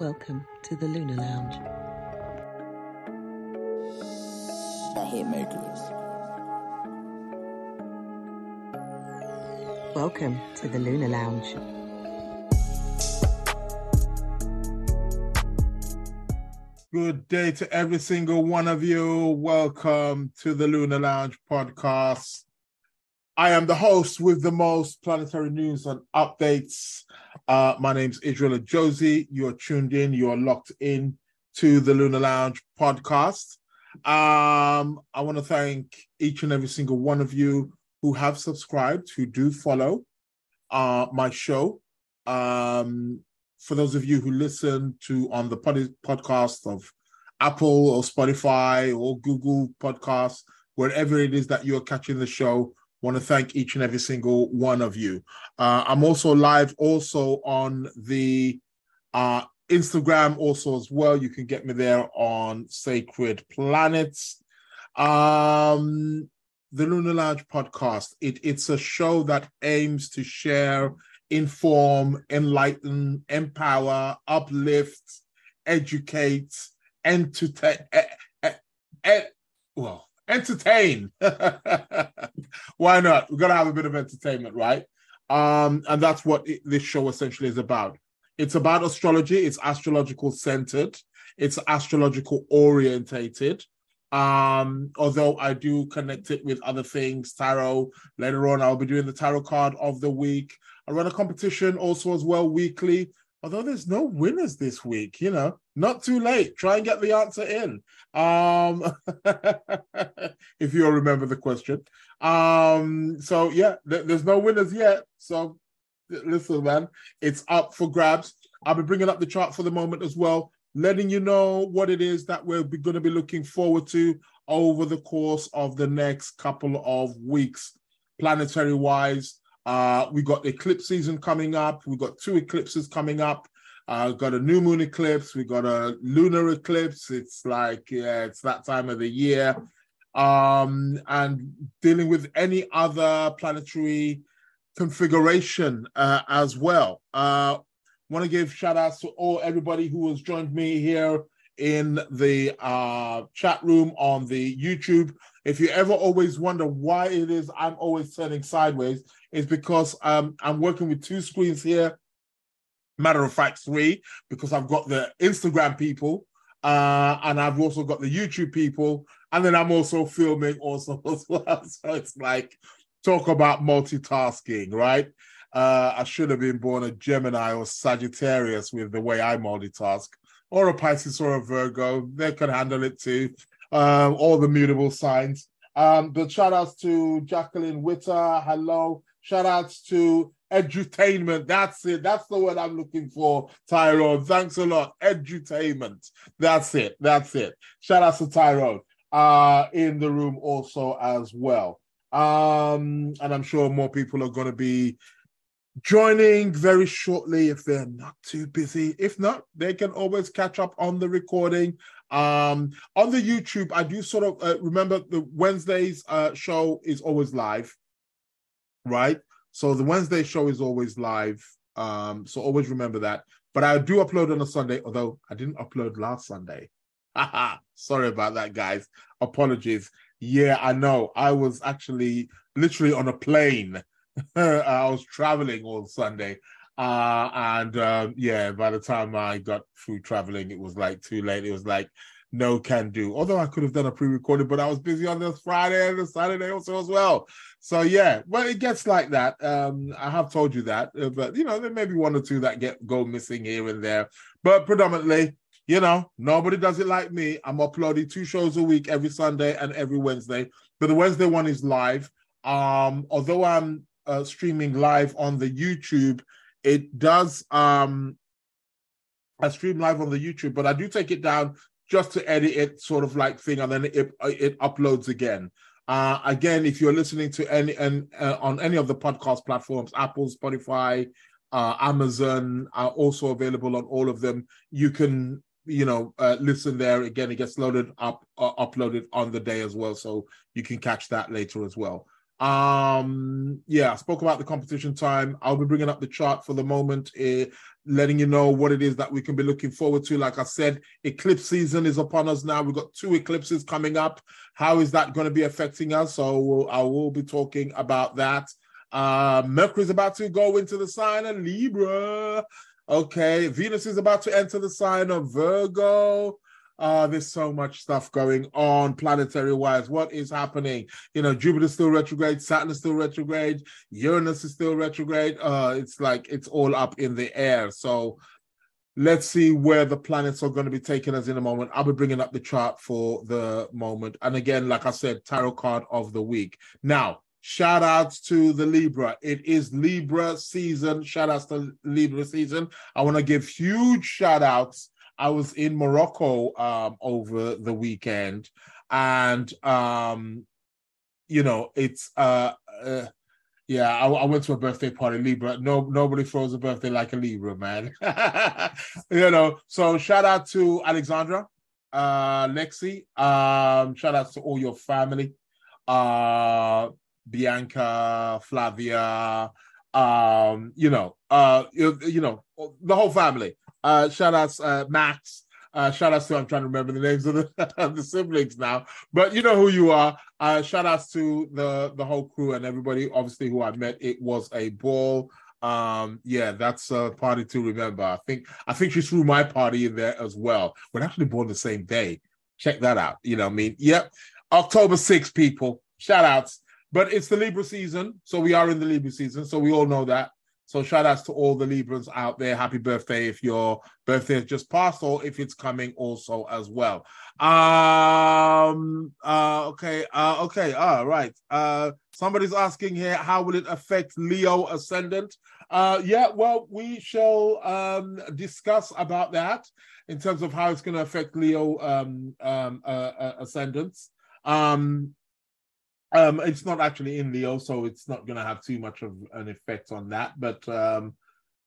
Welcome to the Lunar Lounge. The Hitmakers. Welcome to the Lunar Lounge. Good day to every single one of you. Welcome to the Lunar Lounge podcast. I am the host with the most planetary news and updates. Uh, my name's Israel Josie. You're tuned in, you're locked in to the Lunar Lounge podcast. Um, I want to thank each and every single one of you who have subscribed, who do follow uh, my show. Um, for those of you who listen to on the pod- podcast of Apple or Spotify or Google Podcasts, wherever it is that you're catching the show, want to thank each and every single one of you. Uh, I'm also live also on the uh, Instagram also as well. You can get me there on Sacred Planets. Um, the Lunar Lounge podcast. It, it's a show that aims to share inform, enlighten, empower, uplift, educate, entertain, eh, eh, eh, well, entertain. Why not? We're gonna have a bit of entertainment, right? Um, and that's what it, this show essentially is about. It's about astrology. It's astrological centered. It's astrological orientated. Um, although I do connect it with other things, tarot. Later on, I'll be doing the tarot card of the week. I run a competition also as well weekly. Although there's no winners this week, you know, not too late. Try and get the answer in. Um, if you'll remember the question. Um, so yeah, th- there's no winners yet. So listen, man, it's up for grabs. I'll be bringing up the chart for the moment as well letting you know what it is that we're going to be looking forward to over the course of the next couple of weeks, planetary wise. Uh, we got eclipse season coming up. We got two eclipses coming up. Uh, got a new moon eclipse. We got a lunar eclipse. It's like yeah, it's that time of the year. Um, and dealing with any other planetary configuration uh, as well. Uh, want to give shout outs to all everybody who has joined me here in the uh, chat room on the YouTube. If you ever always wonder why it is I'm always turning sideways, it's because um, I'm working with two screens here. Matter of fact, three, because I've got the Instagram people uh, and I've also got the YouTube people, and then I'm also filming also as well. So it's like talk about multitasking, right? Uh, I should have been born a Gemini or Sagittarius with the way I multitask, or a Pisces or a Virgo. They can handle it too. Um, all the mutable signs. Um, but shout outs to Jacqueline Witter. Hello. Shout outs to edutainment. That's it. That's the word I'm looking for, Tyrone. Thanks a lot. Edutainment. That's it. That's it. Shout outs to Tyrone uh, in the room also as well. Um, and I'm sure more people are going to be joining very shortly if they're not too busy. If not, they can always catch up on the recording. Um, on the YouTube, I do sort of uh, remember the Wednesday's uh, show is always live, right? So the Wednesday show is always live. Um, so always remember that. But I do upload on a Sunday, although I didn't upload last Sunday. Sorry about that, guys. Apologies. Yeah, I know. I was actually literally on a plane I was traveling all Sunday. Uh, and uh, yeah, by the time I got through traveling, it was like too late. It was like no can do. Although I could have done a pre-recorded, but I was busy on this Friday and the Saturday also as well. So yeah, well, it gets like that. Um, I have told you that, uh, but you know, there may be one or two that get go missing here and there. But predominantly, you know, nobody does it like me. I'm uploading two shows a week every Sunday and every Wednesday. But the Wednesday one is live. Um, although I'm uh, streaming live on the YouTube. It does um I stream live on the YouTube, but I do take it down just to edit it, sort of like thing, and then it it uploads again. Uh, again, if you're listening to any and uh, on any of the podcast platforms, Apple, Spotify, uh, Amazon are also available on all of them. You can you know uh, listen there again. It gets loaded up, uh, uploaded on the day as well, so you can catch that later as well. Um, yeah, I spoke about the competition time. I'll be bringing up the chart for the moment, uh, letting you know what it is that we can be looking forward to. Like I said, eclipse season is upon us now. We've got two eclipses coming up. How is that going to be affecting us? So we'll, I will be talking about that. Uh, Mercury's about to go into the sign of Libra. Okay, Venus is about to enter the sign of Virgo. Uh, there's so much stuff going on planetary wise. What is happening? You know, Jupiter's still retrograde, Saturn is still retrograde, Uranus is still retrograde. Uh, it's like it's all up in the air. So let's see where the planets are going to be taking us in a moment. I'll be bringing up the chart for the moment. And again, like I said, tarot card of the week. Now, shout outs to the Libra. It is Libra season. Shout outs to Libra season. I want to give huge shout outs I was in Morocco um, over the weekend, and um, you know, it's uh, uh yeah, I, I, went to a birthday party, Libra. No, nobody throws a birthday like a Libra, man. you know, so shout out to Alexandra, uh, Lexi. Um, shout out to all your family, uh, Bianca, Flavia. Um, you know, uh, you, you know, the whole family. Uh, shout outs, uh, Max. Uh, shout outs to, I'm trying to remember the names of the, of the siblings now, but you know who you are. Uh, shout outs to the, the whole crew and everybody, obviously, who I met. It was a ball. Um, yeah, that's a party to remember. I think, I think she threw my party in there as well. We're actually born the same day. Check that out. You know I mean? Yep. October 6th, people. Shout outs. But it's the Libra season. So we are in the Libra season. So we all know that. So shout outs to all the Librans out there. Happy birthday if your birthday has just passed or if it's coming also as well. Um uh okay, uh okay, all right. Uh somebody's asking here how will it affect Leo ascendant? Uh yeah, well, we shall um discuss about that in terms of how it's going to affect Leo um um uh, uh ascendants. Um um, it's not actually in Leo, so it's not going to have too much of an effect on that. But um,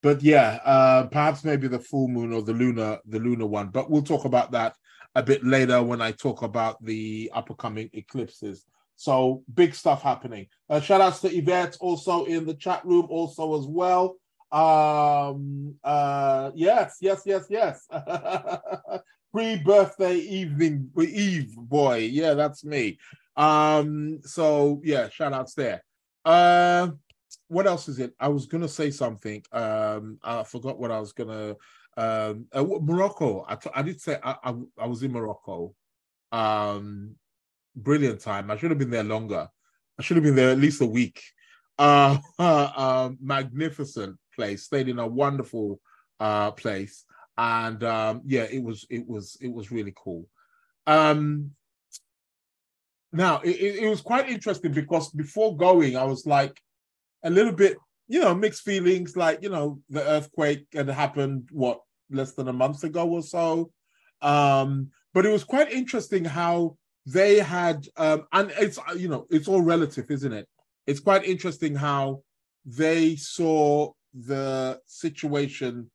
but yeah, uh, perhaps maybe the full moon or the lunar the lunar one. But we'll talk about that a bit later when I talk about the upcoming eclipses. So big stuff happening. Uh, shout outs to Yvette also in the chat room also as well. Um uh yes, yes, yes, yes. Pre-birthday evening eve boy. Yeah, that's me. Um, so yeah, shout outs there. Uh, what else is it? I was gonna say something. Um, I forgot what I was gonna. Um, uh, Morocco. I, I did say I, I, I was in Morocco. Um, brilliant time. I should have been there longer. I should have been there at least a week. Uh, uh, uh magnificent place. Stayed in a wonderful uh place, and um, yeah, it was it was it was really cool. Um, now, it, it, was quite interesting because before going, I was like a little bit, you know, mixed feelings. Like, you know, the earthquake had happened, what, less than a month ago or so. Um, but it was quite interesting how they had, um, and it's, you know, it's all relative, isn't it? It's quite interesting how they saw the situation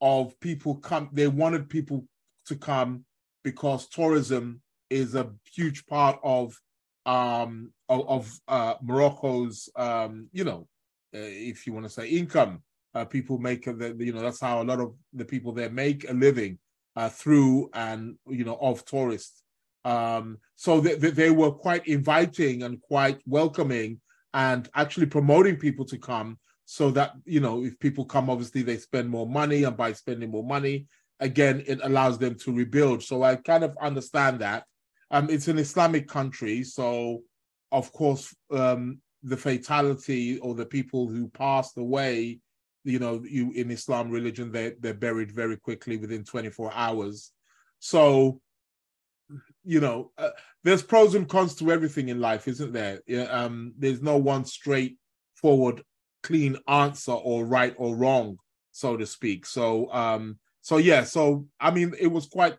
of people come, they wanted people to come because tourism is a huge part of um of, of uh, Morocco's um you know uh, if you want to say income. Uh, people make the, you know that's how a lot of the people there make a living uh, through and you know of tourists. Um so they, they were quite inviting and quite welcoming and actually promoting people to come so that you know if people come obviously they spend more money and by spending more money again it allows them to rebuild. So i kind of understand that um, it's an Islamic country, so of course um, the fatality or the people who passed away, you know, you in Islam religion, they they're buried very quickly within 24 hours. So, you know, uh, there's pros and cons to everything in life, isn't there? Um, there's no one straightforward, clean answer or right or wrong, so to speak. So, um, so yeah, so I mean, it was quite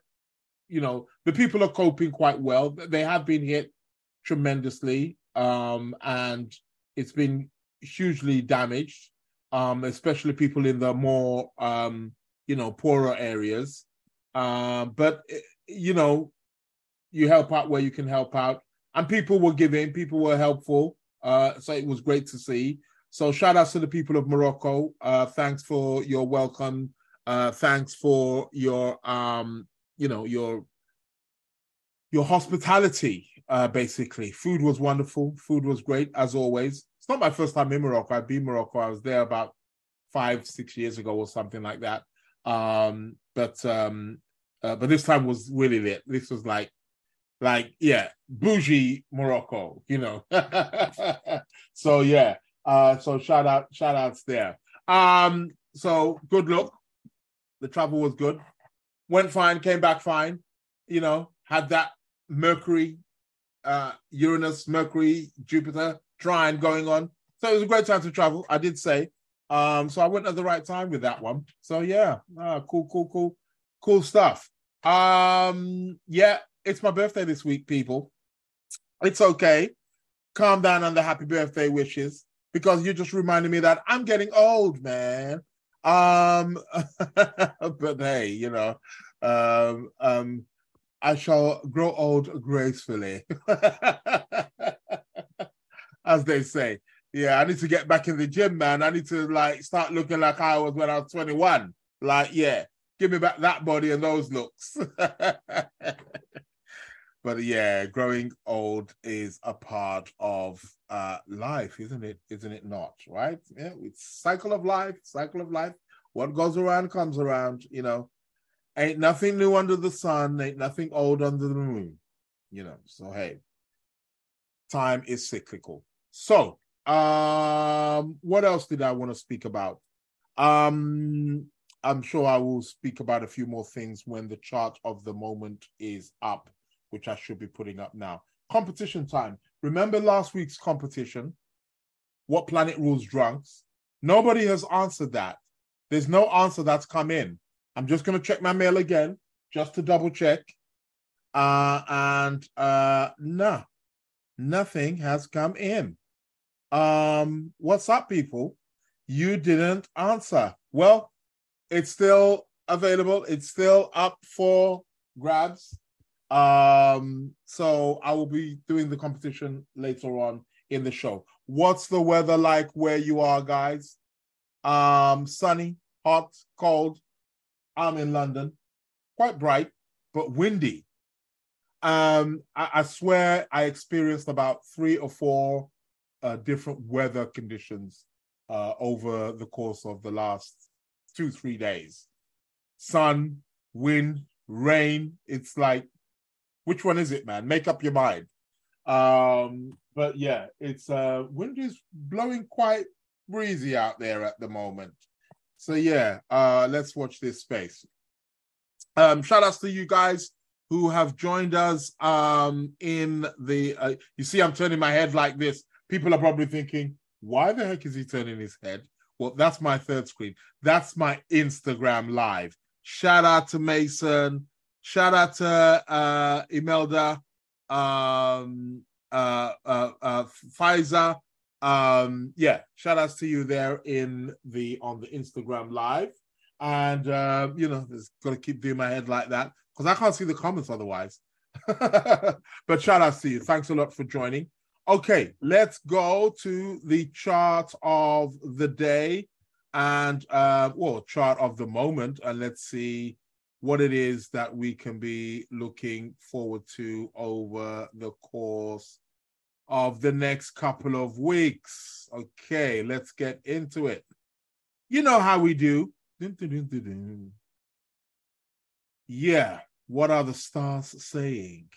you know, the people are coping quite well. They have been hit tremendously, um, and it's been hugely damaged, um, especially people in the more, um, you know, poorer areas. Uh, but eh, you know, you help out where you can help out, and people were giving, people were helpful. Uh, so it was great to see. So shout out to the people of Morocco. Uh, thanks for your welcome. Uh, thanks for your um, you know, your your hospitality. Uh, basically, food was wonderful. Food was great as always. It's not my first time in Morocco. I've been Morocco. I was there about five, six years ago or something like that. Um, but um, uh, but this time was really lit. This was like like yeah, bougie Morocco, you know. so yeah, uh, so shout out, shout outs there. Um, so good luck The travel was good. Went fine, came back fine. You know, had that Mercury, uh, Uranus, Mercury, Jupiter trine going on. So it was a great time to travel. I did say. Um, so I went at the right time with that one. So yeah, cool, cool, cool, cool stuff. Um, yeah, it's my birthday this week, people. It's okay. Calm down on the happy birthday wishes because you just reminded me that I'm getting old, man. Um, but hey, you know, um, um, I shall grow old gracefully, as they say. Yeah, I need to get back in the gym, man. I need to like start looking like I was when I was 21. Like, yeah, give me back that body and those looks. but yeah, growing old is a part of uh, life, isn't it? Isn't it not? Right? Yeah, it's cycle of life, cycle of life. What goes around comes around. You know, ain't nothing new under the sun. Ain't nothing old under the moon. You know. So hey, time is cyclical. So, um, what else did I want to speak about? Um, I'm sure I will speak about a few more things when the chart of the moment is up which I should be putting up now. Competition time. Remember last week's competition? What planet rules drunks? Nobody has answered that. There's no answer that's come in. I'm just going to check my mail again, just to double check. Uh, and uh, no, nothing has come in. Um, what's up, people? You didn't answer. Well, it's still available. It's still up for grabs. Um, so I will be doing the competition later on in the show. What's the weather like where you are, guys? Um, sunny, hot, cold. I'm in London, quite bright, but windy. Um, I, I swear I experienced about three or four uh, different weather conditions uh, over the course of the last two, three days. Sun, wind, rain. It's like which one is it, man? Make up your mind. Um, but yeah, it's uh wind is blowing quite breezy out there at the moment. So yeah, uh let's watch this space. Um, shout outs to you guys who have joined us um in the uh, you see I'm turning my head like this. People are probably thinking, why the heck is he turning his head? Well, that's my third screen. That's my Instagram live. Shout out to Mason. Shout out to uh, Imelda, um, uh, uh, uh, Pfizer. Um, yeah, shout outs to you there in the on the Instagram live. And uh, you know, just gotta keep doing my head like that because I can't see the comments otherwise. but shout outs to you. Thanks a lot for joining. Okay, let's go to the chart of the day and uh well, chart of the moment, and let's see what it is that we can be looking forward to over the course of the next couple of weeks. Okay, let's get into it. You know how we do. Yeah, what are the stars saying?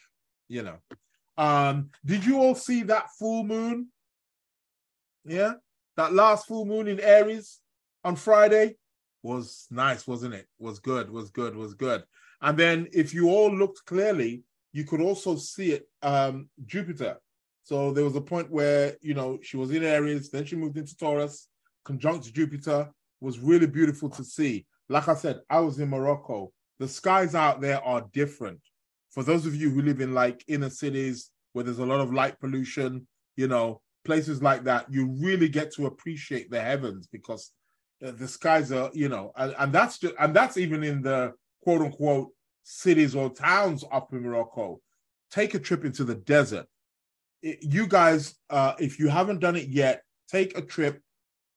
You know. Um, did you all see that full moon? Yeah, that last full moon in Aries on Friday was nice, wasn't it? Was good, was good, was good. And then if you all looked clearly, you could also see it, um, Jupiter. So there was a point where, you know, she was in Aries, then she moved into Taurus, conjunct Jupiter, was really beautiful to see. Like I said, I was in Morocco. The skies out there are different. For those of you who live in like inner cities where there's a lot of light pollution, you know, places like that, you really get to appreciate the heavens because uh, the skies are, you know, and, and that's just, and that's even in the quote unquote cities or towns up in Morocco. Take a trip into the desert. you guys, uh, if you haven't done it yet, take a trip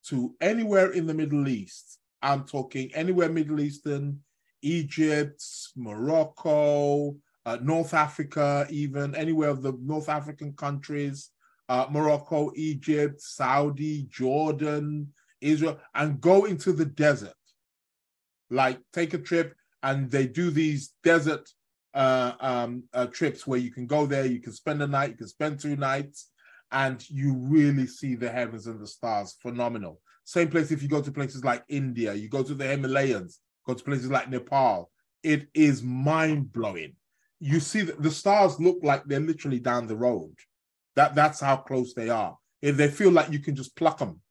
to anywhere in the Middle East. I'm talking anywhere Middle Eastern, Egypt, Morocco, uh, North Africa, even anywhere of the North African countries, uh, Morocco, Egypt, Saudi, Jordan, Israel, and go into the desert. Like take a trip, and they do these desert uh, um, uh, trips where you can go there, you can spend a night, you can spend two nights, and you really see the heavens and the stars. Phenomenal. Same place if you go to places like India, you go to the Himalayas, go to places like Nepal. It is mind blowing. You see that the stars look like they're literally down the road. That that's how close they are. If they feel like you can just pluck them,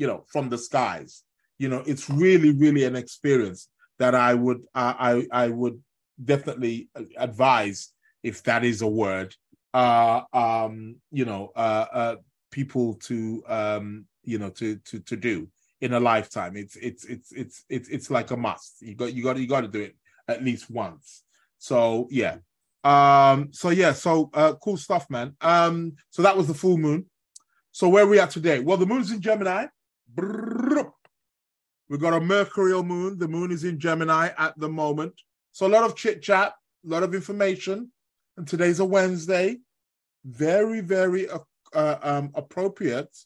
you know, from the skies. You know, it's really, really an experience that I would I I would definitely advise, if that is a word, uh, um, you know, uh, uh, people to um, you know to to to do in a lifetime. It's it's it's it's it's it's like a must. You got you got you got to do it at least once. So yeah. Um. So yeah. So uh, cool stuff, man. Um. So that was the full moon. So where are we at today? Well, the moon's in Gemini. We've got a mercurial moon. The moon is in Gemini at the moment. So a lot of chit chat, a lot of information. And today's a Wednesday. Very, very uh, uh, um, appropriate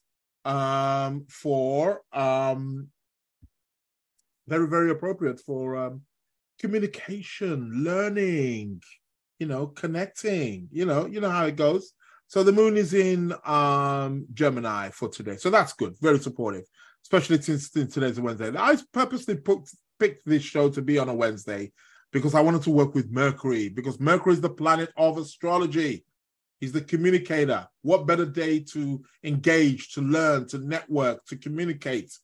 um, for um, very, very appropriate for um, communication, learning, you know, connecting. You know, you know how it goes. So the moon is in um, Gemini for today, so that's good. Very supportive, especially since, since today's a Wednesday. I purposely put, picked this show to be on a Wednesday because I wanted to work with Mercury because Mercury is the planet of astrology. He's the communicator. What better day to engage, to learn, to network, to communicate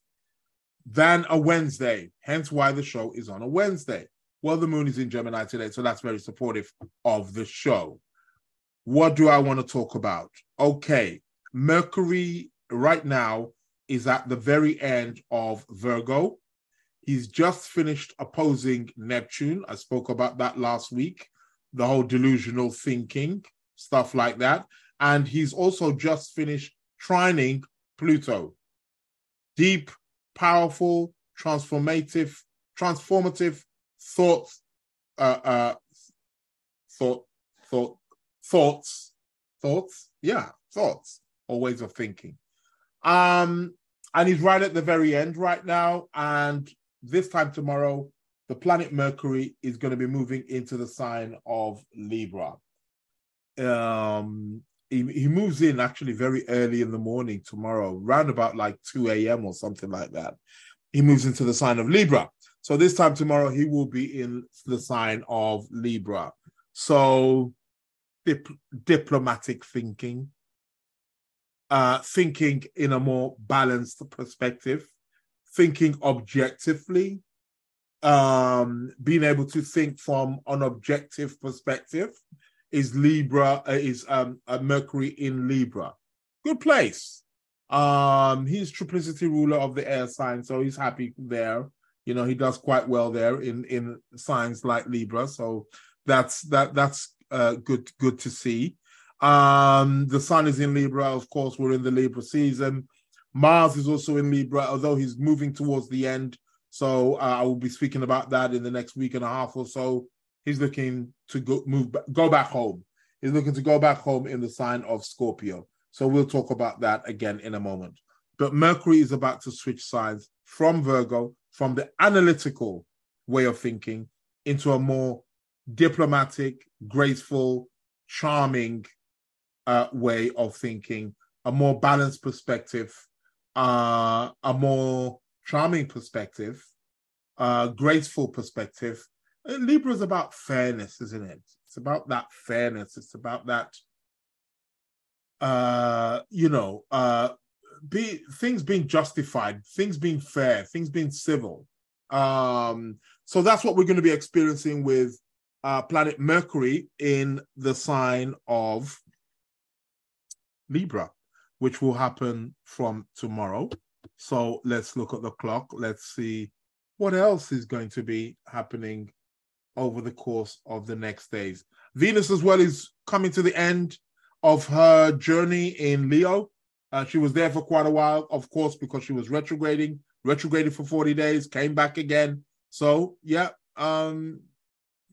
than a Wednesday? Hence why the show is on a Wednesday. Well, the moon is in Gemini today, so that's very supportive of the show. What do I want to talk about? Okay, Mercury right now is at the very end of Virgo. He's just finished opposing Neptune. I spoke about that last week, the whole delusional thinking, stuff like that. And he's also just finished trining Pluto. Deep, powerful, transformative, transformative thoughts, uh, uh, thought, thought, thoughts, thoughts, yeah, thoughts or ways of thinking. Um, and he's right at the very end right now. And this time tomorrow, the planet Mercury is going to be moving into the sign of Libra. Um, he, he moves in actually very early in the morning tomorrow, round about like 2 a.m. or something like that. He moves into the sign of Libra. So this time tomorrow, he will be in the sign of Libra. So dip, diplomatic thinking, uh, thinking in a more balanced perspective, thinking objectively, um, being able to think from an objective perspective is Libra, uh, is um, a Mercury in Libra. Good place. Um, he's triplicity ruler of the air sign, so he's happy there. You know, he does quite well there in in signs like Libra. So that's that that's uh, good good to see. Um, the sun is in Libra, of course. We're in the Libra season. Mars is also in Libra, although he's moving towards the end. So uh, I will be speaking about that in the next week and a half or so. He's looking to go move go back home. He's looking to go back home in the sign of Scorpio. So we'll talk about that again in a moment. But Mercury is about to switch signs from Virgo, from the analytical way of thinking, into a more diplomatic, graceful, charming uh, way of thinking, a more balanced perspective, uh, a more charming perspective, uh, graceful perspective. And Libra is about fairness, isn't it? It's about that fairness. It's about that, uh, you know, uh, be things being justified, things being fair, things being civil. Um, so that's what we're going to be experiencing with uh, planet Mercury in the sign of Libra, which will happen from tomorrow. So let's look at the clock. Let's see what else is going to be happening over the course of the next days. Venus as well is coming to the end of her journey in Leo. Uh, she was there for quite a while, of course, because she was retrograding, retrograded for 40 days, came back again. So, yeah, um,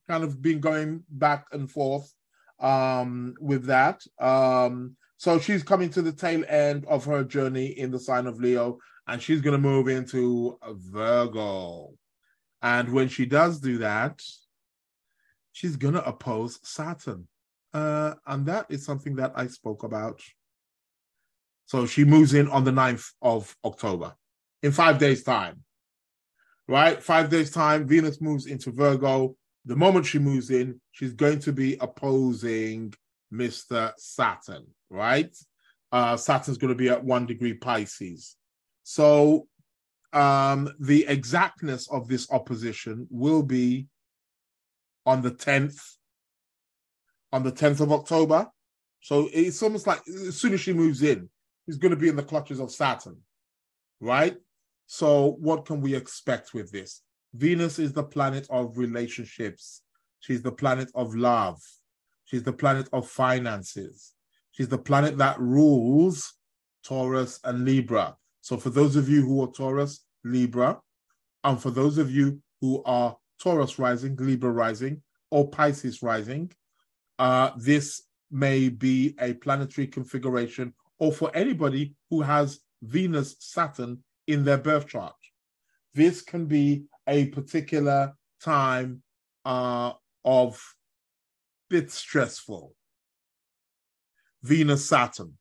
kind of been going back and forth um, with that. Um, so she's coming to the tail end of her journey in the sign of Leo, and she's going to move into Virgo. And when she does do that, she's going to oppose Saturn. Uh, and that is something that I spoke about. So she moves in on the 9th of October in five days' time. Right? Five days' time, Venus moves into Virgo. The moment she moves in, she's going to be opposing Mr. Saturn, right? Uh, Saturn's going to be at one degree Pisces. So um, the exactness of this opposition will be on the 10th, on the 10th of October. So it's almost like as soon as she moves in, she's going to be in the clutches of Saturn, right? So what can we expect with this? Venus is the planet of relationships. She's the planet of love. She's the planet of finances. She's the planet that rules Taurus and Libra. So for those of you who are Taurus, Libra, and for those of you who are Taurus rising, Libra rising, or Pisces rising, uh, this may be a planetary configuration, or for anybody who has Venus, Saturn in their birth chart. This can be a particular time uh, of bit stressful. Venus, Saturn.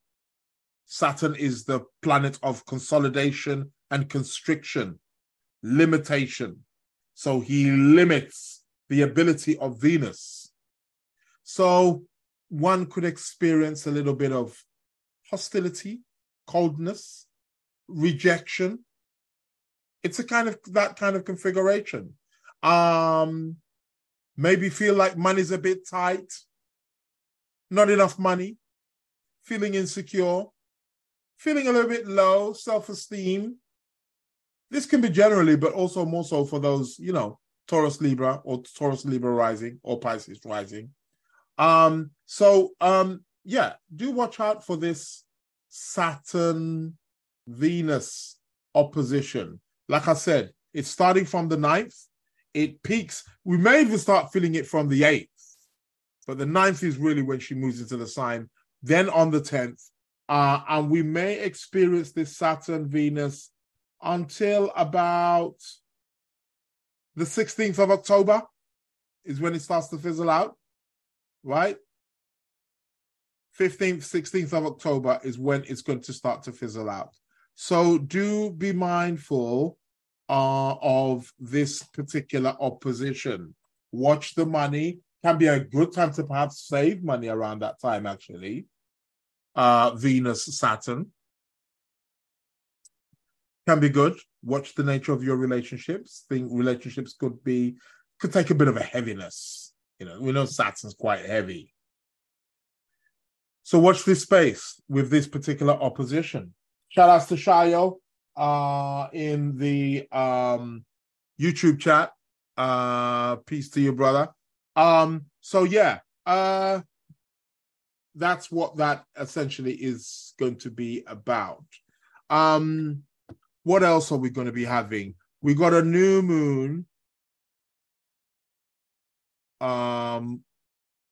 Saturn is the planet of consolidation and constriction, limitation. So he limits the ability of Venus. So one could experience a little bit of hostility, coldness, rejection. It's a kind of that kind of configuration. Um, maybe feel like money's a bit tight, not enough money, feeling insecure, feeling a little bit low, self esteem. This can be generally, but also more so for those, you know, Taurus Libra or Taurus Libra rising or Pisces rising. Um, so um, yeah, do watch out for this Saturn Venus opposition. Like I said, it's starting from the ninth. It peaks. We may even start feeling it from the 8th. But the ninth is really when she moves into the sign. Then on the 10th, uh, and we may experience this Saturn Venus until about the 16th of October, is when it starts to fizzle out, right? 15th, 16th of October is when it's going to start to fizzle out. So do be mindful uh, of this particular opposition. Watch the money. Can be a good time to perhaps save money around that time, actually uh, Venus, Saturn. Can be good. Watch the nature of your relationships. Think relationships could be could take a bit of a heaviness. You know, we know Saturn's quite heavy. So watch this space with this particular opposition. Shout outs to Shayo uh, in the um, YouTube chat. Uh, peace to you, brother. Um, so yeah, uh, that's what that essentially is going to be about. Um, what else are we going to be having? We got a new moon um,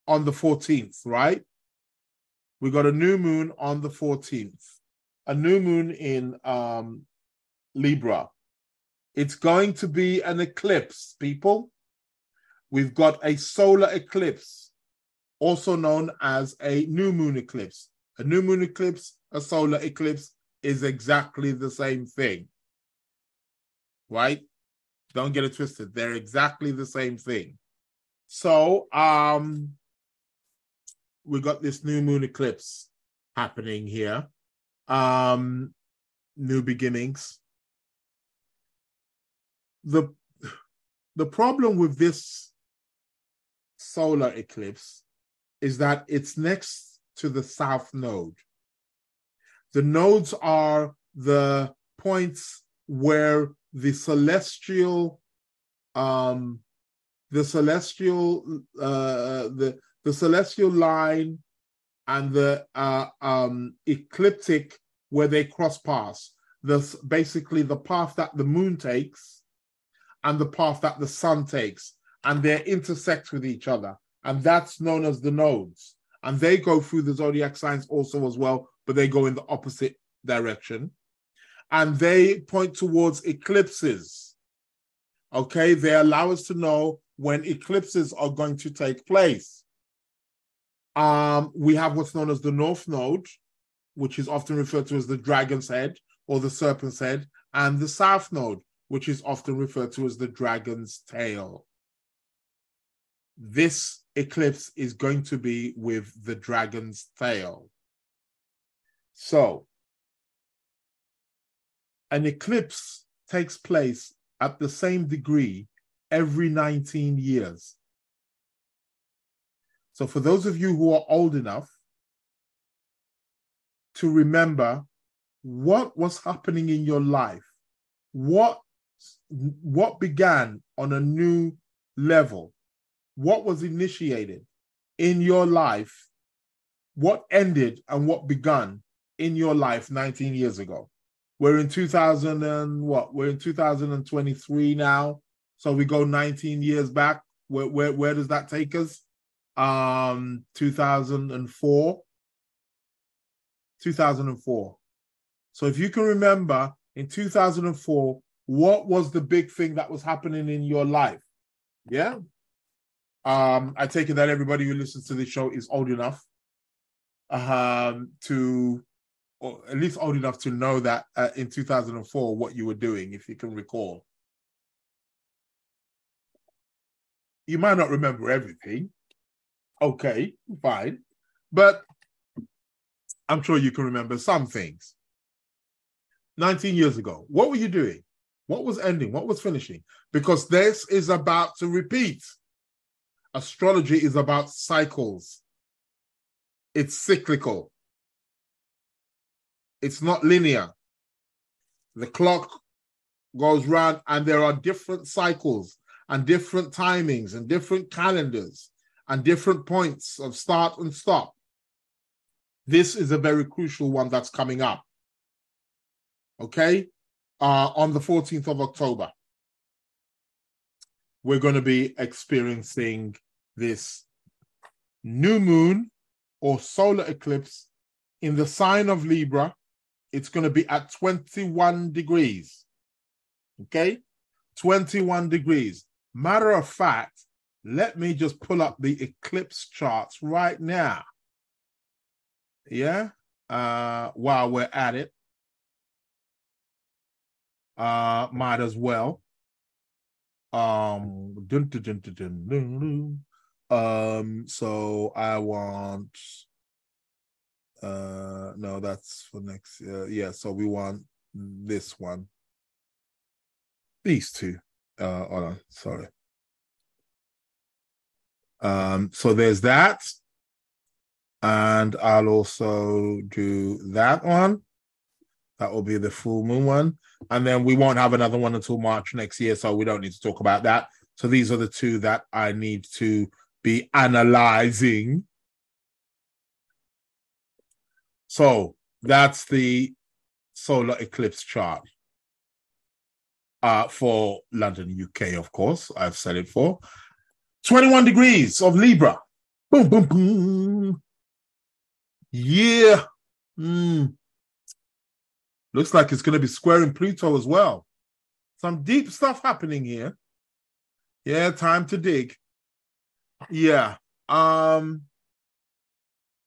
on the 14th, right? We got a new moon on the 14th, a new moon in um, Libra. It's going to be an eclipse, people. We've got a solar eclipse also known as a new moon eclipse. A new moon eclipse, a solar eclipse is exactly the same thing. Right? Don't get it twisted. They're exactly the same thing. So, um we got this new moon eclipse happening here. Um new beginnings. The the problem with this solar eclipse is that it's next to the south node. The nodes are the points where the celestial um the celestial uh the the celestial line and the uh, um, ecliptic where they cross paths. This basically the path that the moon takes and the path that the sun takes, and they intersect with each other, and that's known as the nodes. And they go through the zodiac signs also as well, but they go in the opposite direction, and they point towards eclipses. Okay, they allow us to know when eclipses are going to take place. Um, we have what's known as the North Node, which is often referred to as the dragon's head or the serpent's head, and the South Node, which is often referred to as the dragon's tail. This eclipse is going to be with the dragon's tail. So, an eclipse takes place at the same degree every 19 years. So, for those of you who are old enough to remember what was happening in your life, what what began on a new level, what was initiated in your life, what ended and what began in your life 19 years ago. We're in 2000 and what? We're in 2023 now. So we go 19 years back. Where where where does that take us? Um 2004. 2004. So if you can remember in 2004, what was the big thing that was happening in your life? Yeah. Um, I take it that everybody who listens to this show is old enough um, to, or at least old enough to know that uh, in 2004 what you were doing, if you can recall. You might not remember everything. Okay, fine. But I'm sure you can remember some things. 19 years ago, what were you doing? What was ending? What was finishing? Because this is about to repeat. Astrology is about cycles, it's cyclical, it's not linear. The clock goes round, and there are different cycles and different timings and different calendars and different points of start and stop. This is a very crucial one that's coming up. Okay? Uh, on the 14th of October, we're going to be experiencing this new moon or solar eclipse in the sign of Libra. It's going to be at 21 degrees. Okay? 21 degrees. Matter of fact, let me just pull up the eclipse charts right now. Yeah. Uh, while we're at it, uh, might as well. Um, dun, dun, dun, um, so I want. Uh, no, that's for next. Uh, yeah, so we want this one. These two. Uh, hold on, sorry. Um, so there's that. And I'll also do that one. That will be the full moon one. And then we won't have another one until March next year. So we don't need to talk about that. So these are the two that I need to be analyzing. So that's the solar eclipse chart uh, for London, UK, of course. I've said it for 21 degrees of Libra. Boom, boom, boom. Yeah. Mm. Looks like it's going to be squaring Pluto as well. Some deep stuff happening here. Yeah, time to dig. Yeah. Um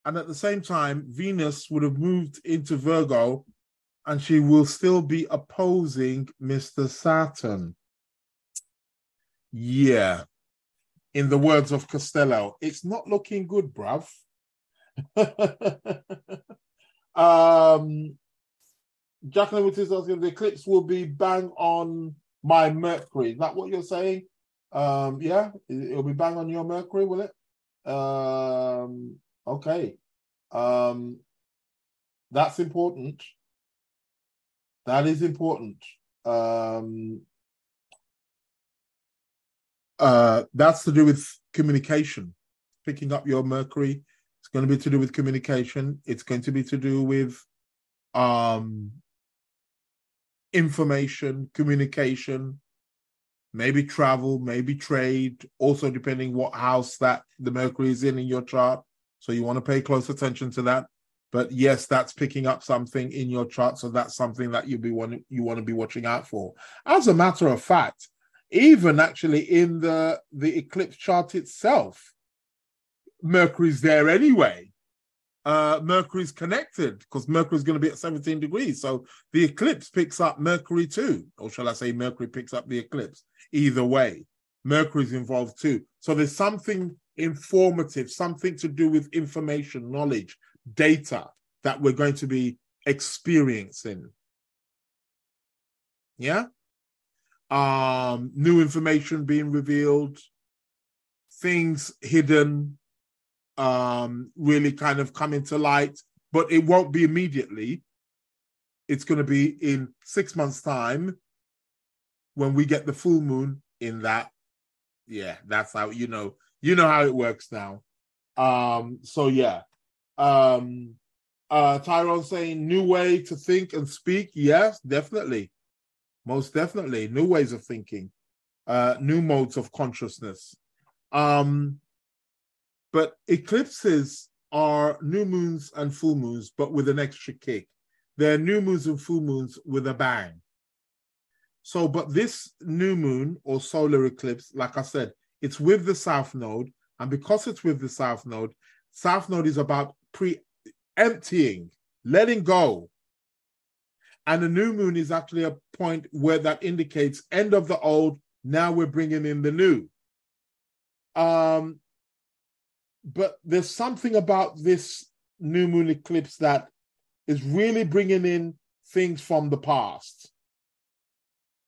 and at the same time Venus would have moved into Virgo and she will still be opposing Mr. Saturn. Yeah. In the words of Costello, it's not looking good, bruv. um, Jacqueline his asking the eclipse will be bang on my Mercury. Is that what you're saying? Um, yeah, it'll be bang on your Mercury, will it? Um, okay. Um, that's important. That is important. Um, uh, that's to do with communication, picking up your Mercury It's going to be to do with communication. It's going to be to do with um, information, communication, maybe travel, maybe trade, also depending what house that the Mercury is in in your chart. So you want to pay close attention to that. But yes, that's picking up something in your chart, so that's something that you be want you want to be watching out for. As a matter of fact, even actually in the the eclipse chart itself, Mercury's there anyway. Uh, Mercury's connected because Mercury's going to be at 17 degrees. So the eclipse picks up Mercury too, or shall I say, Mercury picks up the eclipse. Either way, Mercury's involved too. So there's something informative, something to do with information, knowledge, data that we're going to be experiencing. Yeah? Um, new information being revealed, things hidden, um, really kind of coming to light, but it won't be immediately. It's going to be in six months' time when we get the full moon in that. Yeah, that's how you know. You know how it works now. Um, so yeah. Um uh Tyrone saying new way to think and speak. Yes, definitely. Most definitely. New ways of thinking. Uh new modes of consciousness. Um but eclipses are new moons and full moons, but with an extra kick. They're new moons and full moons with a bang. So, but this new moon or solar eclipse, like I said, it's with the south node. And because it's with the south node, south node is about pre emptying, letting go. And the new moon is actually a point where that indicates end of the old. Now we're bringing in the new. Um, but there's something about this new moon eclipse that is really bringing in things from the past.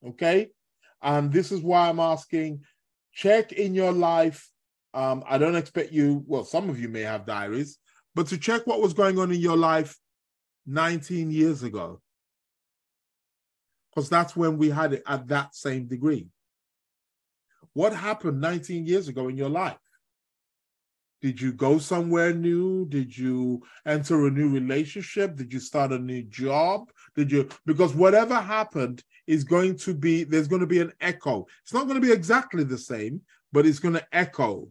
Okay. And this is why I'm asking check in your life. Um, I don't expect you, well, some of you may have diaries, but to check what was going on in your life 19 years ago. Because that's when we had it at that same degree. What happened 19 years ago in your life? Did you go somewhere new? Did you enter a new relationship? Did you start a new job? Did you because whatever happened is going to be there's going to be an echo. It's not going to be exactly the same, but it's going to echo.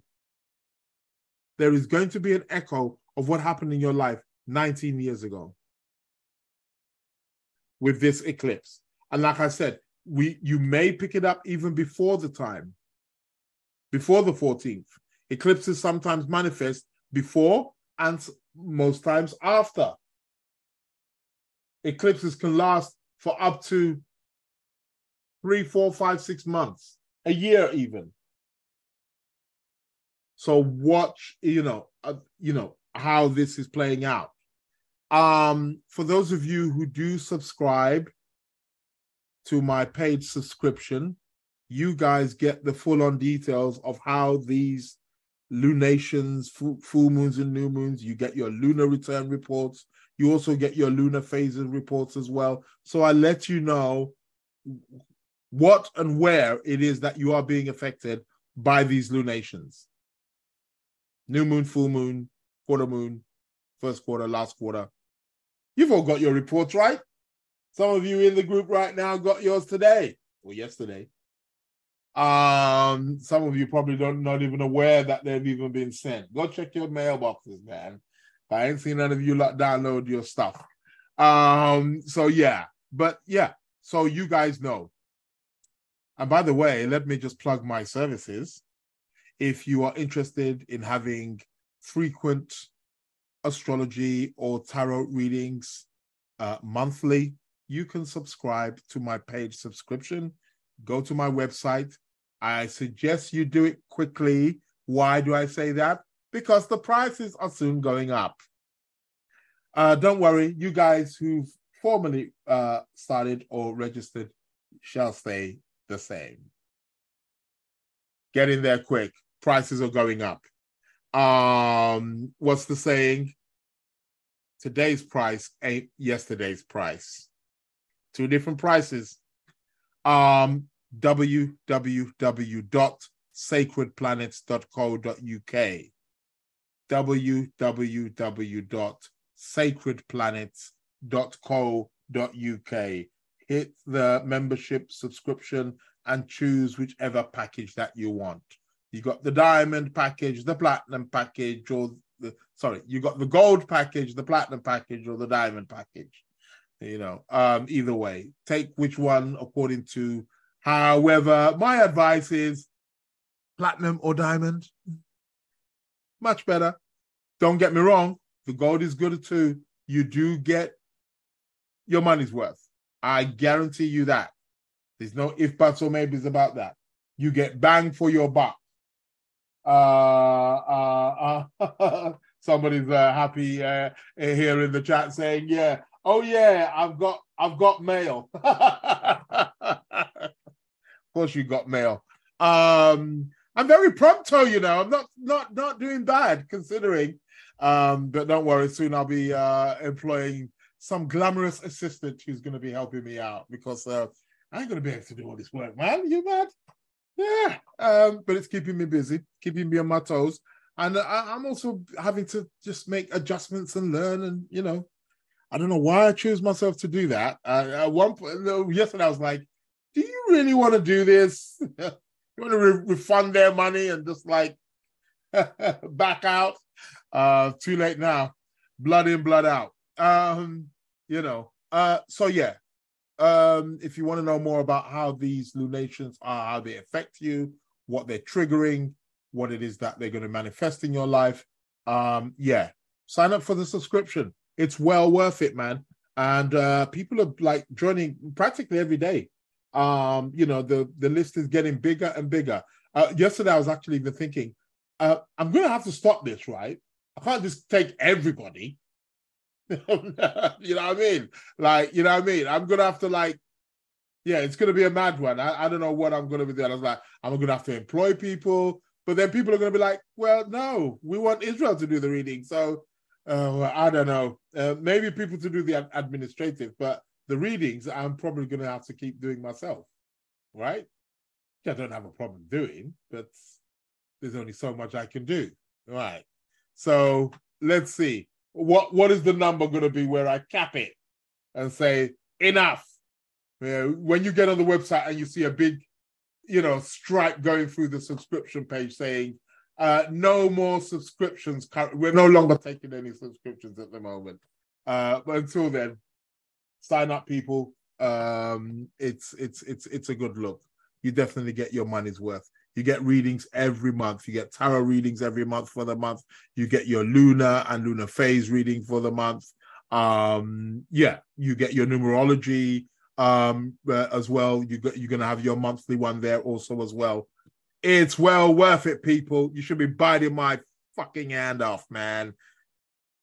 There is going to be an echo of what happened in your life 19 years ago with this eclipse. And like I said, we you may pick it up even before the time, before the 14th. Eclipses sometimes manifest before and most times after. Eclipses can last for up to three, four, five, six months, a year even. So watch, you know, uh, you know how this is playing out. Um, for those of you who do subscribe to my paid subscription, you guys get the full-on details of how these lunations, full, full moons and new moons. You get your lunar return reports. You also get your lunar phases reports as well. So I let you know what and where it is that you are being affected by these lunations. New moon, full moon, quarter moon, first quarter, last quarter. You've all got your reports, right? Some of you in the group right now got yours today or yesterday. Um, some of you probably don't not even aware that they've even been sent. Go check your mailboxes, man. I ain't seen none of you like download your stuff. Um, so yeah, but yeah, so you guys know. And by the way, let me just plug my services. If you are interested in having frequent astrology or tarot readings uh, monthly, you can subscribe to my paid subscription go to my website. I suggest you do it quickly. Why do I say that? Because the prices are soon going up. Uh, don't worry, you guys who've formally uh, started or registered shall stay the same. Get in there quick. Prices are going up. Um, what's the saying? Today's price ain't yesterday's price. Two different prices. Um, www.sacredplanets.co.uk www.sacredplanets.co.uk. Hit the membership subscription and choose whichever package that you want. You got the diamond package, the platinum package, or the sorry, you got the gold package, the platinum package, or the diamond package. You know, um, either way, take which one according to. However, my advice is platinum or diamond. Much better. Don't get me wrong, the gold is good too. You do get your money's worth. I guarantee you that. There's no if, buts, or maybes about that. You get bang for your buck. Uh, uh, uh somebody's uh, happy uh, here in the chat saying, "Yeah, oh yeah, I've got, I've got mail." of course, you got mail. Um, I'm very pronto, you know. I'm not, not, not doing bad considering. Um, but don't worry, soon I'll be uh, employing some glamorous assistant who's going to be helping me out because uh, I ain't going to be able to do all this work, man. You mad? Yeah. Um, but it's keeping me busy, keeping me on my toes. And I, am also having to just make adjustments and learn. And, you know, I don't know why I choose myself to do that. Uh, at one point, yesterday, I was like, do you really want to do this? you want to re- refund their money and just like back out? Uh, too late now. Blood in, blood out. Um, you know. Uh, so yeah. Um, if you want to know more about how these lunations are, how they affect you, what they're triggering, what it is that they're going to manifest in your life, um, yeah, sign up for the subscription. It's well worth it, man. And uh, people are like joining practically every day. Um, you know, the the list is getting bigger and bigger. Uh, yesterday, I was actually even thinking, uh, I'm going to have to stop this, right? I can't just take everybody. you know what I mean? Like, you know what I mean? I'm gonna have to like, yeah, it's gonna be a mad one. I, I don't know what I'm gonna be doing. I was like, I'm gonna have to employ people, but then people are gonna be like, well, no, we want Israel to do the reading. So uh, I don't know. Uh, maybe people to do the administrative, but the readings I'm probably gonna have to keep doing myself, right? I don't have a problem doing, but there's only so much I can do. Right. So let's see what what is the number going to be where I cap it and say enough? Yeah, when you get on the website and you see a big, you know, stripe going through the subscription page saying uh, no more subscriptions. We're no longer taking any subscriptions at the moment. Uh, but until then, sign up, people. Um, it's it's it's it's a good look. You definitely get your money's worth. You get readings every month. You get tarot readings every month for the month. You get your lunar and lunar phase reading for the month. Um, yeah, you get your numerology um, uh, as well. You got, you're going to have your monthly one there also as well. It's well worth it, people. You should be biting my fucking hand off, man.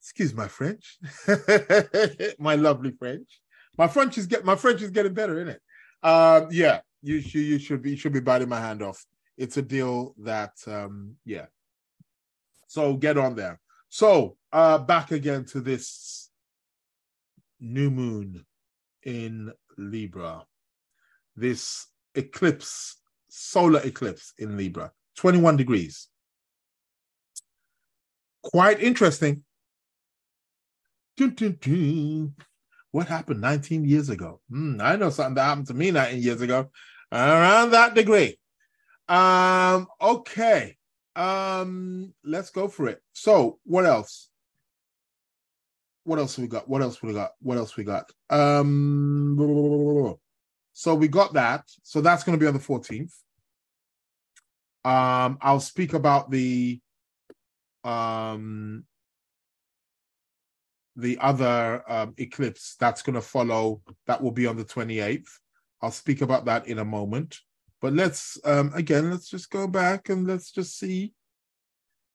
Excuse my French, my lovely French. My French is get my French is getting better, isn't it? Um, yeah, you should you should be you should be biting my hand off it's a deal that um yeah so get on there so uh back again to this new moon in libra this eclipse solar eclipse in libra 21 degrees quite interesting dun, dun, dun. what happened 19 years ago mm, i know something that happened to me 19 years ago around that degree um, okay. Um, let's go for it. So, what else? What else we got? What else we got? What else we got? Um, so we got that. So that's going to be on the 14th. Um, I'll speak about the um the other um, eclipse that's going to follow. That will be on the 28th. I'll speak about that in a moment. But let's um, again, let's just go back and let's just see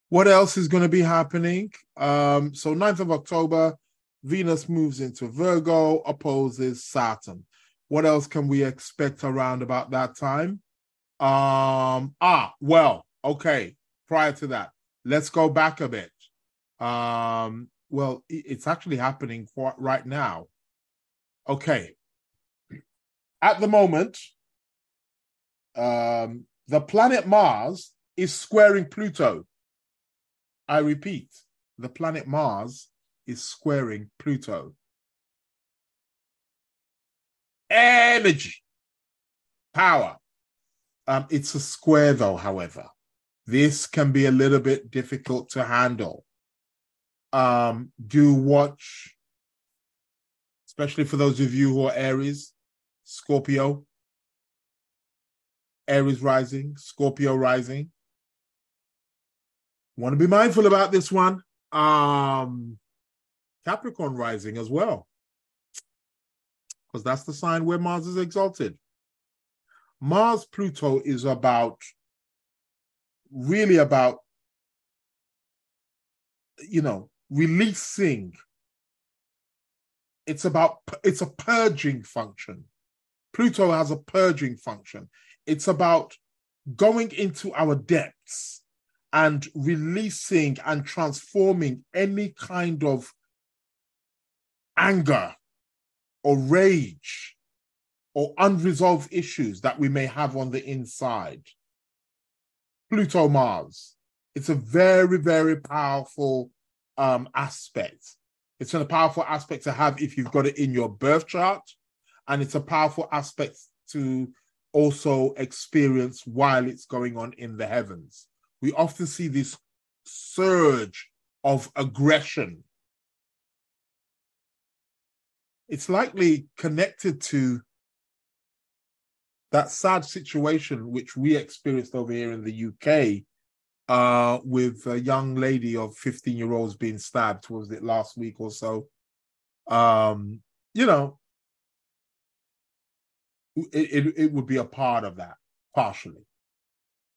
what else is going to be happening. Um, so 9th of October, Venus moves into Virgo, opposes Saturn. What else can we expect around about that time? Um, ah, well, okay. Prior to that, let's go back a bit. Um, well, it's actually happening right now. Okay. At the moment, um, the planet Mars is squaring Pluto. I repeat, the planet Mars is squaring Pluto. Energy, power. Um, it's a square, though, however. This can be a little bit difficult to handle. Um, do watch, especially for those of you who are Aries, Scorpio, Aries rising, Scorpio rising. Want to be mindful about this one. Um, Capricorn rising as well, because that's the sign where Mars is exalted. Mars Pluto is about really about you know releasing. It's about it's a purging function. Pluto has a purging function. It's about going into our depths and releasing and transforming any kind of anger or rage or unresolved issues that we may have on the inside. Pluto Mars. It's a very, very powerful um, aspect. It's a powerful aspect to have if you've got it in your birth chart, and it's a powerful aspect to also experience while it's going on in the heavens. We often see this surge of aggression. It's likely connected to that sad situation which we experienced over here in the UK uh, with a young lady of 15 year olds being stabbed, was it last week or so? Um, you know, it, it, it would be a part of that, partially.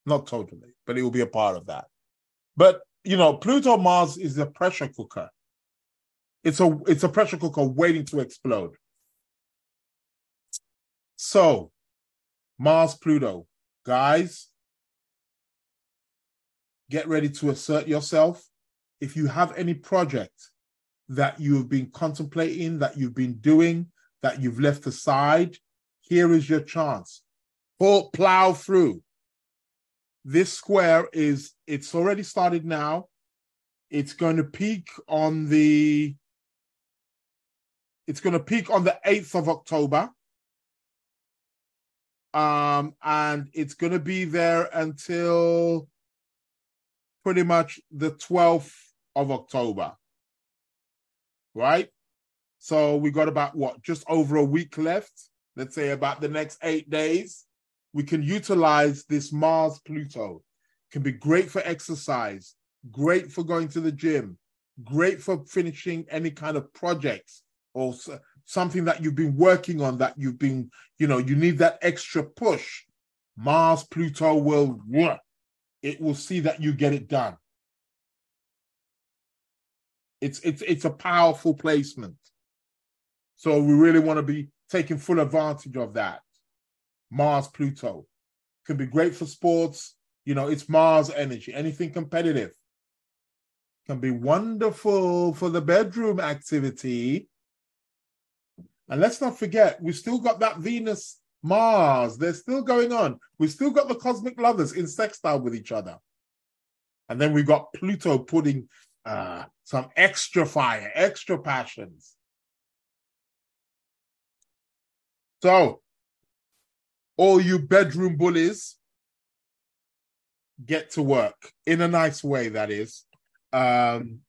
Not totally, but it will be a part of that. But you know, Pluto Mars is a pressure cooker. It's a it's a pressure cooker waiting to explode. So, Mars Pluto, guys, get ready to assert yourself. If you have any project that you've been contemplating, that you've been doing, that you've left aside, here is your chance. Pull, plow through. This square is, it's already started now. It's going to peak on the, it's going to peak on the 8th of October. Um, and it's going to be there until pretty much the 12th of October. Right? So we got about what, just over a week left let's say about the next eight days, we can utilize this Mars Pluto. Can be great for exercise, great for going to the gym, great for finishing any kind of projects or something that you've been working on that you've been, you know, you need that extra push. Mars Pluto will it will see that you get it done. It's it's it's a powerful placement. So we really want to be taking full advantage of that. Mars, Pluto can be great for sports. You know, it's Mars energy. Anything competitive can be wonderful for the bedroom activity. And let's not forget, we've still got that Venus Mars. They're still going on. We've still got the cosmic lovers in sextile with each other. And then we've got Pluto putting uh, some extra fire, extra passions So, all you bedroom bullies, get to work in a nice way, that is. Um,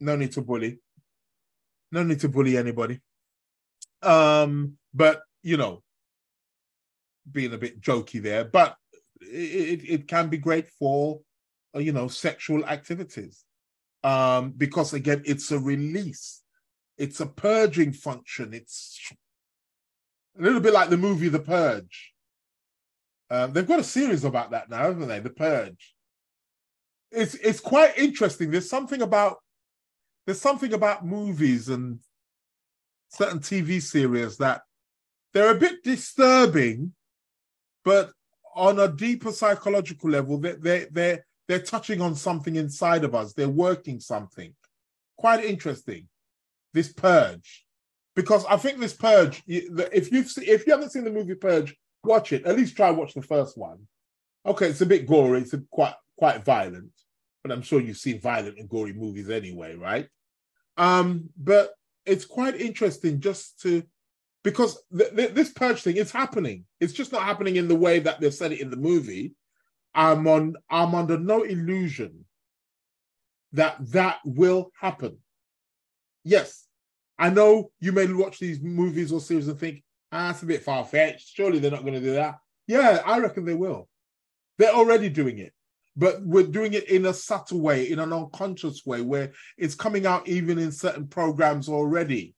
no need to bully. No need to bully anybody. Um, but, you know, being a bit jokey there, but it, it, can be great for, uh, you know, sexual activities. Um, because again, it's a release, it's a purging function, it's a little bit like the movie The Purge. Um, they've got a series about that now, haven't they? The Purge. It's it's quite interesting. There's something about there's something about movies and certain TV series that they're a bit disturbing, but on a deeper psychological level, they they they're they're touching on something inside of us. They're working something. Quite interesting. This purge because I think this Purge. If you've if you haven't seen the movie Purge, watch it. At least try watch the first one. Okay, it's a bit gory. It's quite quite violent, but I'm sure you've seen violent and gory movies anyway, right? Um, but it's quite interesting just to because th- th- this purge thing is happening. It's just not happening in the way that they've said it in the movie. I'm on. I'm under no illusion that that will happen. Yes, I know you may watch these movies or series and think, ah, a bit far fetched. Surely they're not going to do that. Yeah, I reckon they will. They're already doing it, but we're doing it in a subtle way, in an unconscious way, where it's coming out even in certain programs already.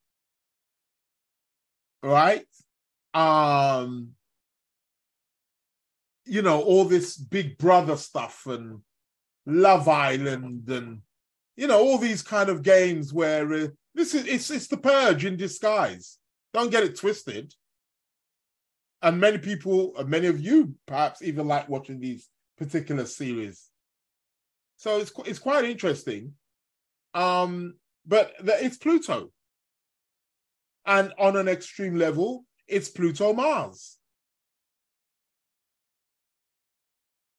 Right? Um, you know, all this Big Brother stuff and Love Island and you know all these kind of games where uh, this is it's it's the purge in disguise. Don't get it twisted. And many people, many of you, perhaps even like watching these particular series. So it's it's quite interesting. Um, but the, it's Pluto, and on an extreme level, it's Pluto Mars.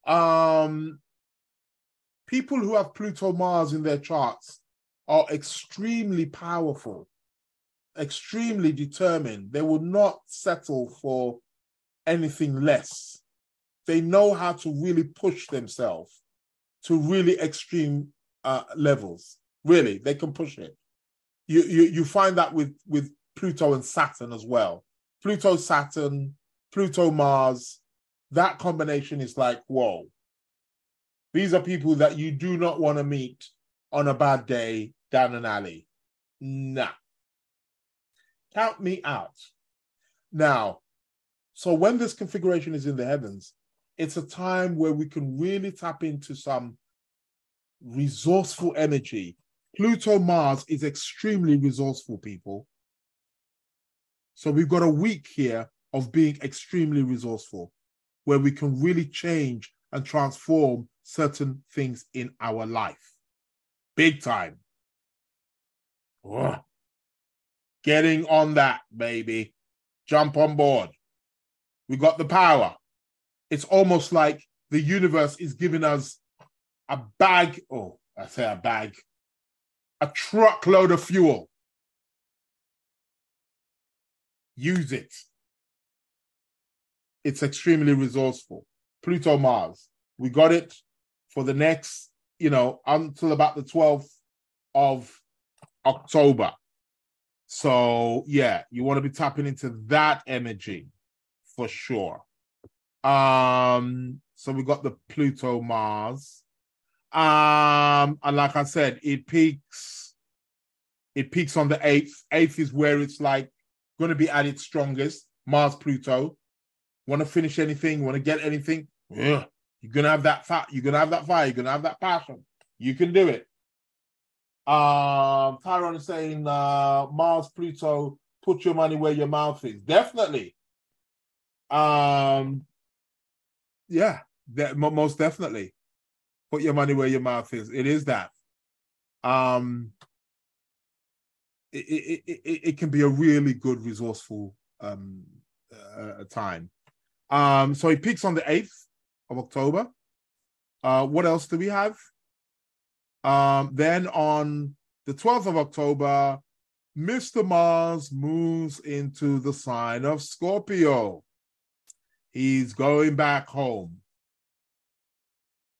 Um, people who have Pluto Mars in their charts are extremely powerful, extremely determined. They will not settle for anything less. They know how to really push themselves to really extreme uh, levels. Really, they can push it. You, you you find that with with Pluto and Saturn as well. Pluto, Saturn, Pluto, Mars. That combination is like whoa. These are people that you do not want to meet on a bad day down an alley. Nah. Count me out. Now, so when this configuration is in the heavens, it's a time where we can really tap into some resourceful energy. Pluto Mars is extremely resourceful, people. So we've got a week here of being extremely resourceful, where we can really change and transform certain things in our life. Big time. Ugh. Getting on that, baby. Jump on board. We got the power. It's almost like the universe is giving us a bag, oh, I say a bag, a truckload of fuel. Use it. It's extremely resourceful. Pluto Mars. We got it for the next, you know, until about the 12th of October. So, yeah, you want to be tapping into that energy for sure. Um, so we got the Pluto Mars. Um, and like I said, it peaks, it peaks on the eighth. Eighth is where it's like to be at its strongest. Mars, Pluto. Want to finish anything? Want to get anything? Yeah. You're gonna have that fat. You're gonna have that fire. You're gonna have that passion. You can do it. Um, Tyrone is saying uh, Mars, Pluto, put your money where your mouth is. Definitely. Um, yeah, that, most definitely. Put your money where your mouth is. It is that. Um, it, it, it, it can be a really good, resourceful um, uh, time. Um, so he peaks on the 8th of October. Uh, what else do we have? Um, then on the 12th of October, Mr. Mars moves into the sign of Scorpio. He's going back home.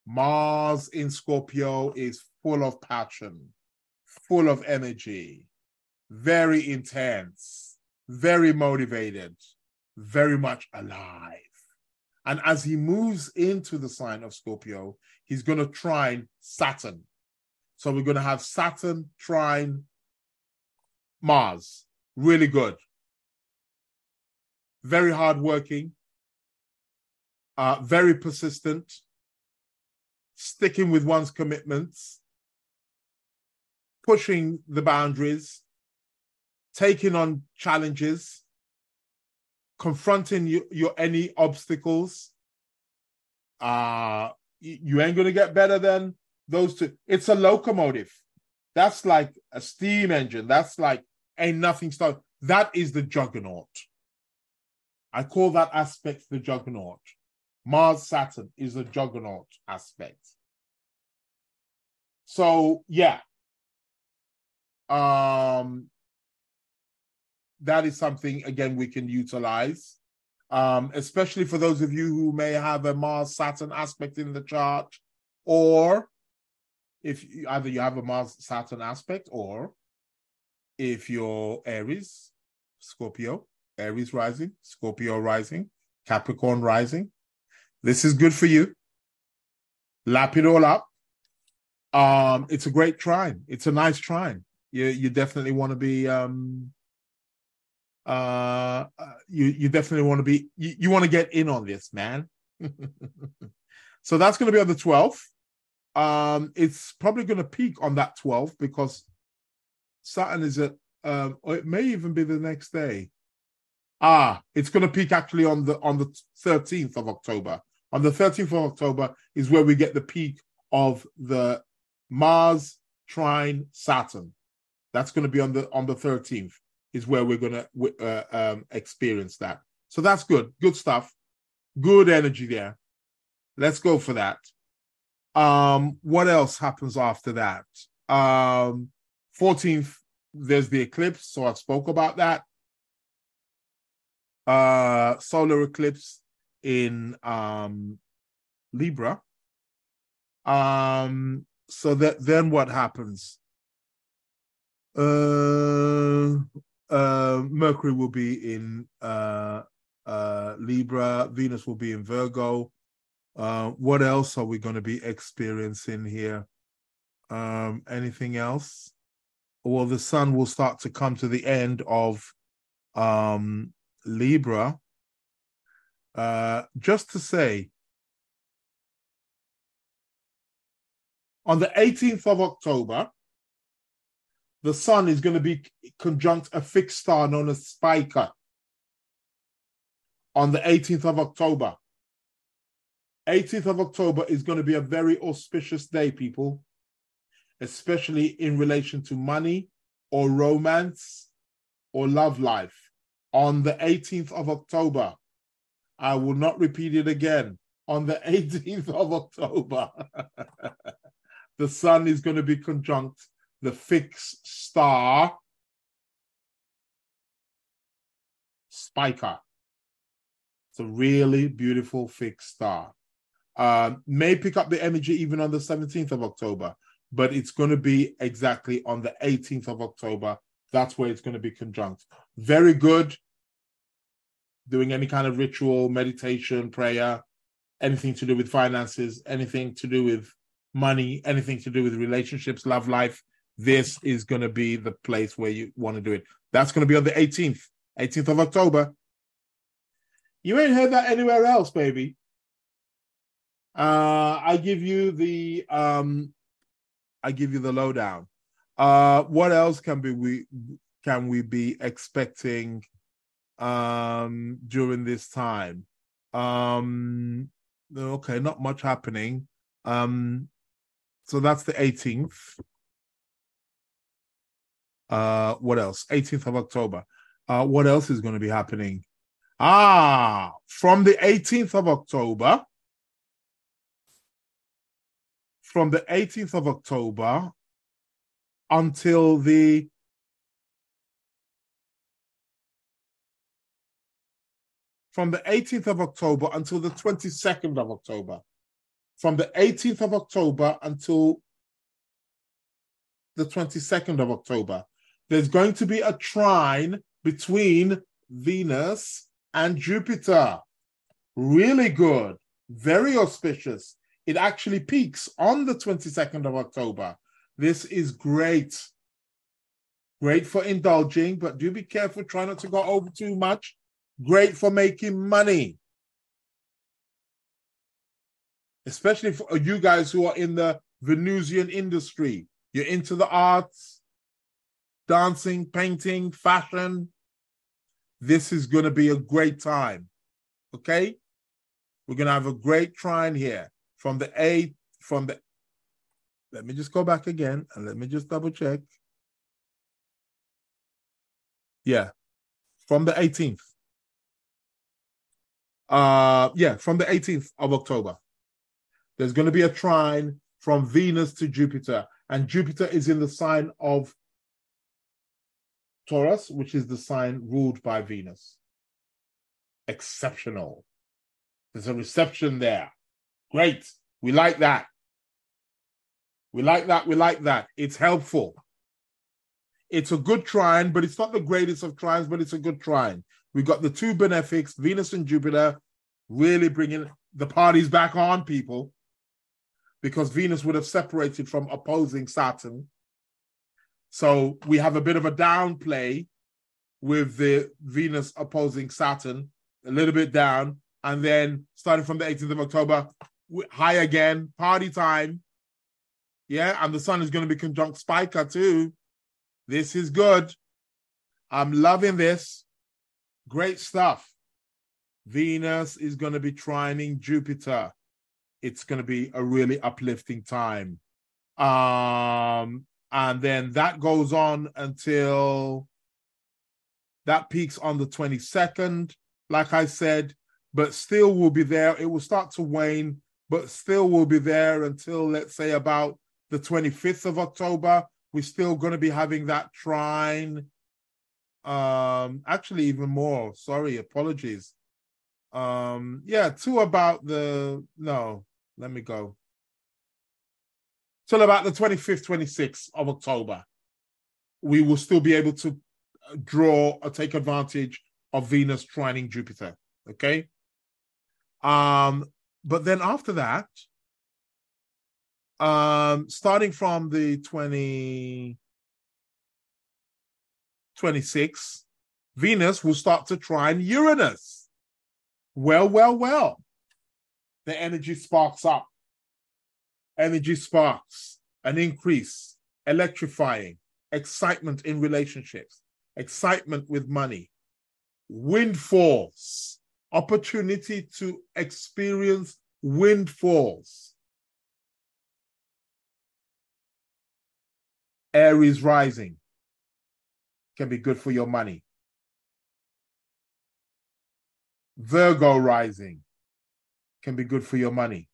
Mars in Scorpio is full of passion, full of energy, very intense, very motivated, very much alive. And as he moves into the sign of Scorpio, he's going to trine Saturn. So we're going to have Saturn trine Mars. Really good. Very hardworking, uh, very persistent, sticking with one's commitments, pushing the boundaries, taking on challenges, confronting your, your any obstacles. Uh you ain't gonna get better than those two. It's a locomotive. That's like a steam engine. That's like ain't nothing start. That is the juggernaut. I call that aspect the juggernaut. Mars Saturn is a juggernaut aspect. So yeah. Um that is something again we can utilize. Um, especially for those of you who may have a Mars Saturn aspect in the chart, or if you, either you have a Mars Saturn aspect, or if you're Aries, Scorpio, Aries rising, Scorpio rising, Capricorn rising, this is good for you. Lap it all up. Um, it's a great trine. It's a nice trine. You you definitely want to be um uh you you definitely want to be you, you want to get in on this, man. so that's going to be on the 12th. Um, it's probably going to peak on that 12th because Saturn is at um, or it may even be the next day. Ah, it's going to peak actually on the on the 13th of October. On the 13th of October is where we get the peak of the Mars trine Saturn. That's going to be on the on the 13th is where we're going to uh, um, experience that. So that's good. Good stuff. Good energy there. Let's go for that. Um, what else happens after that? Um, 14th, there's the eclipse. So I spoke about that. Uh, solar eclipse in um, Libra. Um, so that then what happens? Uh, uh, Mercury will be in uh, uh, Libra. Venus will be in Virgo. Uh, what else are we going to be experiencing here? Um, anything else? Well, the sun will start to come to the end of um, Libra. Uh, just to say, on the 18th of October, the sun is going to be conjunct a fixed star known as Spica on the 18th of October. 18th of October is going to be a very auspicious day, people, especially in relation to money or romance or love life. On the 18th of October, I will not repeat it again. On the 18th of October, the sun is going to be conjunct the fixed star Spica. It's a really beautiful fixed star. Uh, may pick up the energy even on the 17th of October, but it's going to be exactly on the 18th of October. That's where it's going to be conjunct. Very good. Doing any kind of ritual, meditation, prayer, anything to do with finances, anything to do with money, anything to do with relationships, love life, this is going to be the place where you want to do it. That's going to be on the 18th, 18th of October. You ain't heard that anywhere else, baby. Uh, I give you the um, I give you the lowdown. Uh, what else can be we can we be expecting um during this time? Um, okay, not much happening. Um, so that's the 18th. Uh, what else? 18th of October. Uh, what else is going to be happening? Ah, from the 18th of October, from the 18th of October until the from the 18th of October until the 22nd of October. From the 18th of October until the 22nd of October there's going to be a trine between Venus and Jupiter. Really good, very auspicious. It actually peaks on the 22nd of October. This is great. Great for indulging, but do be careful. Try not to go over too much. Great for making money. Especially for you guys who are in the Venusian industry. You're into the arts, dancing, painting, fashion. This is going to be a great time. Okay? We're going to have a great trine here from the 8th, from the. Let me just go back again and let me just double check. Yeah, from the 18th. Uh, yeah, from the 18th of October. There's going to be a trine from Venus to Jupiter and Jupiter is in the sign of Taurus, which is the sign ruled by Venus. Exceptional. There's a reception there. Great. We like that. We like that. We like that. It's helpful. It's a good trine, but it's not the greatest of trines, but it's a good trine. We got the two benefics, Venus and Jupiter, really bringing the parties back on people because Venus would have separated from opposing Saturn. So we have a bit of a downplay with the Venus opposing Saturn, a little bit down. And then starting from the 18th of October, high again, party time. Yeah, and the sun is going to be conjunct Spica too. This is good. I'm loving this. Great stuff. Venus is going to be trining Jupiter. It's going to be a really uplifting time. Um, and then that goes on until that peaks on the 22nd, like I said, but still will be there. It will start to wane, but still will be there until, let's say, about the 25th of October. We're still going to be having that trine. Um, actually, even more. Sorry, apologies. Um, yeah, to about the no, let me go. Till about the 25th, 26th of October, we will still be able to uh, draw or take advantage of Venus trining Jupiter. Okay. Um, but then after that, um, starting from the 20, 26, Venus will start to trine Uranus. Well, well, well. The energy sparks up. Energy sparks, an increase, electrifying, excitement in relationships, excitement with money, windfalls, opportunity to experience windfalls Aries rising can be good for your money. Virgo rising can be good for your money.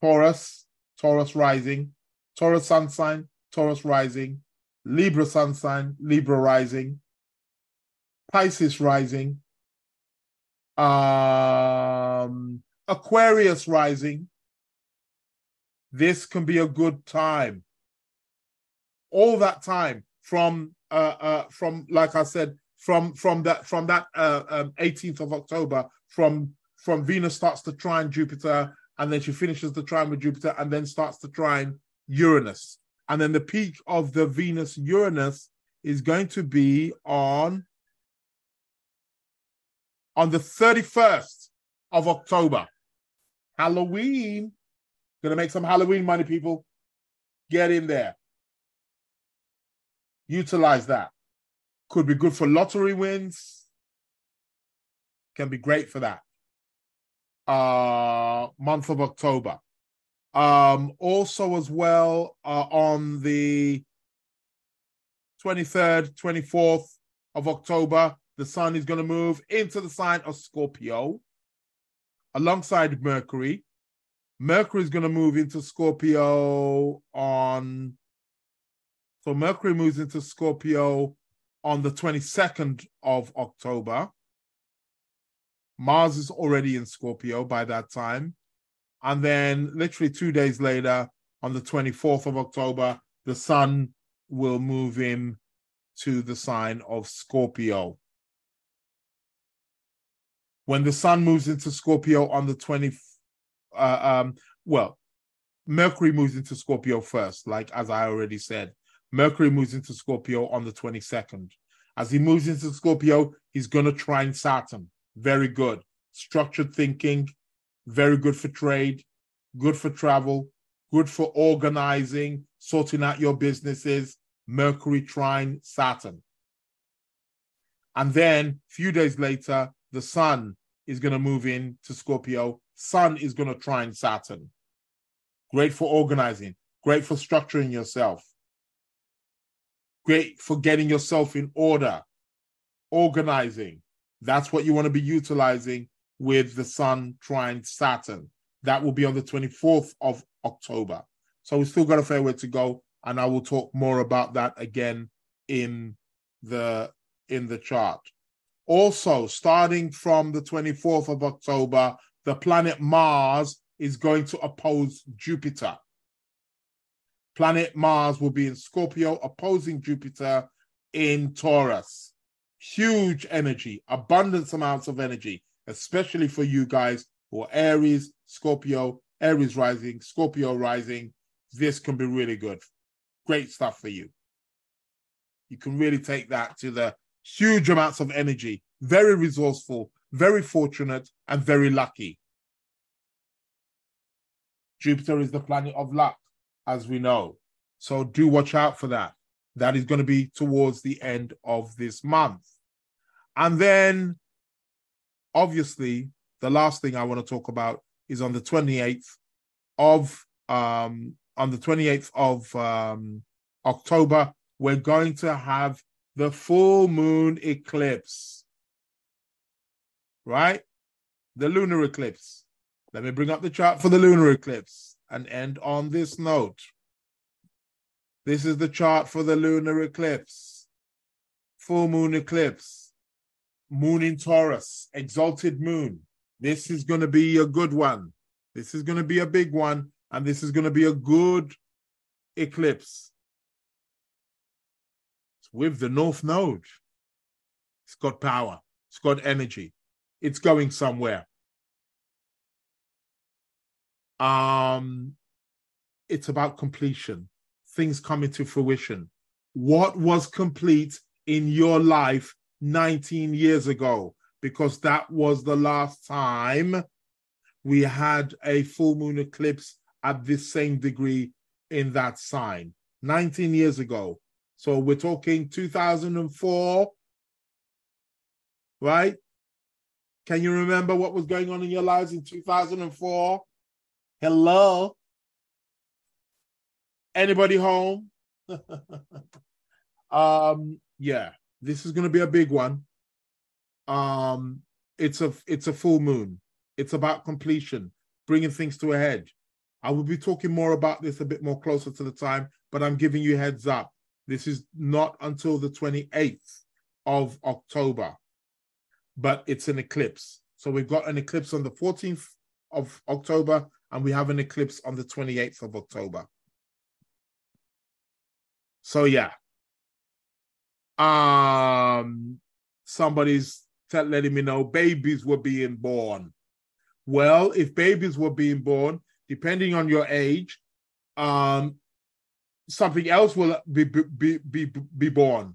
Taurus, Taurus rising, Taurus sun sign, Taurus rising, Libra sun sign, Libra rising, Pisces rising, um, Aquarius rising, this can be a good time. All that time from uh, uh, from like I said from from that from that uh, um, 18th of October from from Venus starts to trine Jupiter and then she finishes the trine with Jupiter and then starts to trine Uranus and then the peak of the Venus Uranus is going to be on on the 31st of October Halloween Gonna make some Halloween money, people. Get in there. Utilize that. Could be good for lottery wins. Can be great for that. Uh month of October. Um, also as well uh, on the 23rd, 24th of October, the sun is going to move into the sign of Scorpio alongside Mercury. Mercury is going to move into Scorpio on. So Mercury moves into Scorpio on the 22nd of October. Mars is already in Scorpio by that time. And then, literally two days later, on the 24th of October, the Sun will move in to the sign of Scorpio. When the Sun moves into Scorpio on the 24th, uh, um, well, Mercury moves into Scorpio first, like as I already said. Mercury moves into Scorpio on the 22nd. As he moves into Scorpio, he's going to trine Saturn. Very good. Structured thinking, very good for trade, good for travel, good for organizing, sorting out your businesses. Mercury trine Saturn. And then a few days later, the sun is going to move in to Scorpio Sun is going to trine Saturn. Great for organizing, great for structuring yourself, great for getting yourself in order, organizing. That's what you want to be utilizing with the Sun trine Saturn. That will be on the 24th of October. So we still got a fair way to go, and I will talk more about that again in the in the chart. Also, starting from the 24th of October, the planet Mars is going to oppose Jupiter. Planet Mars will be in Scorpio, opposing Jupiter in Taurus. Huge energy, abundance amounts of energy, especially for you guys who are Aries, Scorpio, Aries rising, Scorpio rising. This can be really good. Great stuff for you. You can really take that to the huge amounts of energy, very resourceful, very fortunate, and very lucky. Jupiter is the planet of luck, as we know. So do watch out for that. That is going to be towards the end of this month. And then, obviously, the last thing I want to talk about is on the 28th of um, on the 28th of um, October, we're going to have the full moon eclipse. Right? The lunar eclipse. Let me bring up the chart for the lunar eclipse and end on this note. This is the chart for the lunar eclipse. Full moon eclipse. Moon in Taurus, exalted moon. This is going to be a good one. This is going to be a big one, and this is going to be a good eclipse. It's with the North Node. It's got power, it's got energy, it's going somewhere. Um, it's about completion, things coming to fruition. What was complete in your life 19 years ago? Because that was the last time we had a full moon eclipse at this same degree in that sign 19 years ago. So we're talking 2004, right? Can you remember what was going on in your lives in 2004? Hello? Anybody home? um, yeah, this is to be a big one. Um, it's a it's a full moon. It's about completion, bringing things to a head. I will be talking more about this a bit more closer to the time, but I'm giving you heads up. This is not until the 28th of October, but it's an eclipse. So we've got an eclipse on the 14th of October, and we have an eclipse on the 28th of October. So yeah. Um somebody's letting me know babies were being born. Well, if babies were being born, depending on your age, um, something else will be be be be born.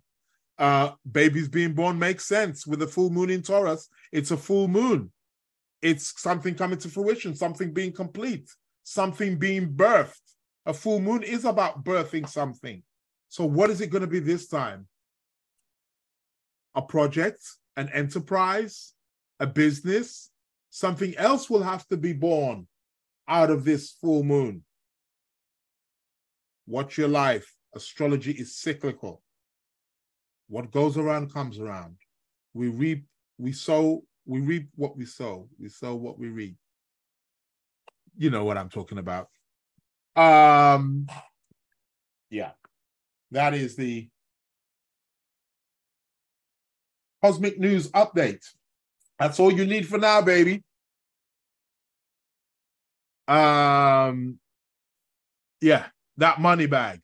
Uh, babies being born makes sense with a full moon in Taurus. It's a full moon. It's something coming to fruition, something being complete, something being birthed. A full moon is about birthing something. So, what is it going to be this time? A project, an enterprise, a business, Something else will have to be born out of this full moon. Watch your life. Astrology is cyclical. What goes around comes around. We reap, we sow, we reap what we sow. We sow what we reap. You know what I'm talking about. Um yeah. That is the Cosmic News Update. That's all you need for now, baby. Um, yeah, that money bag.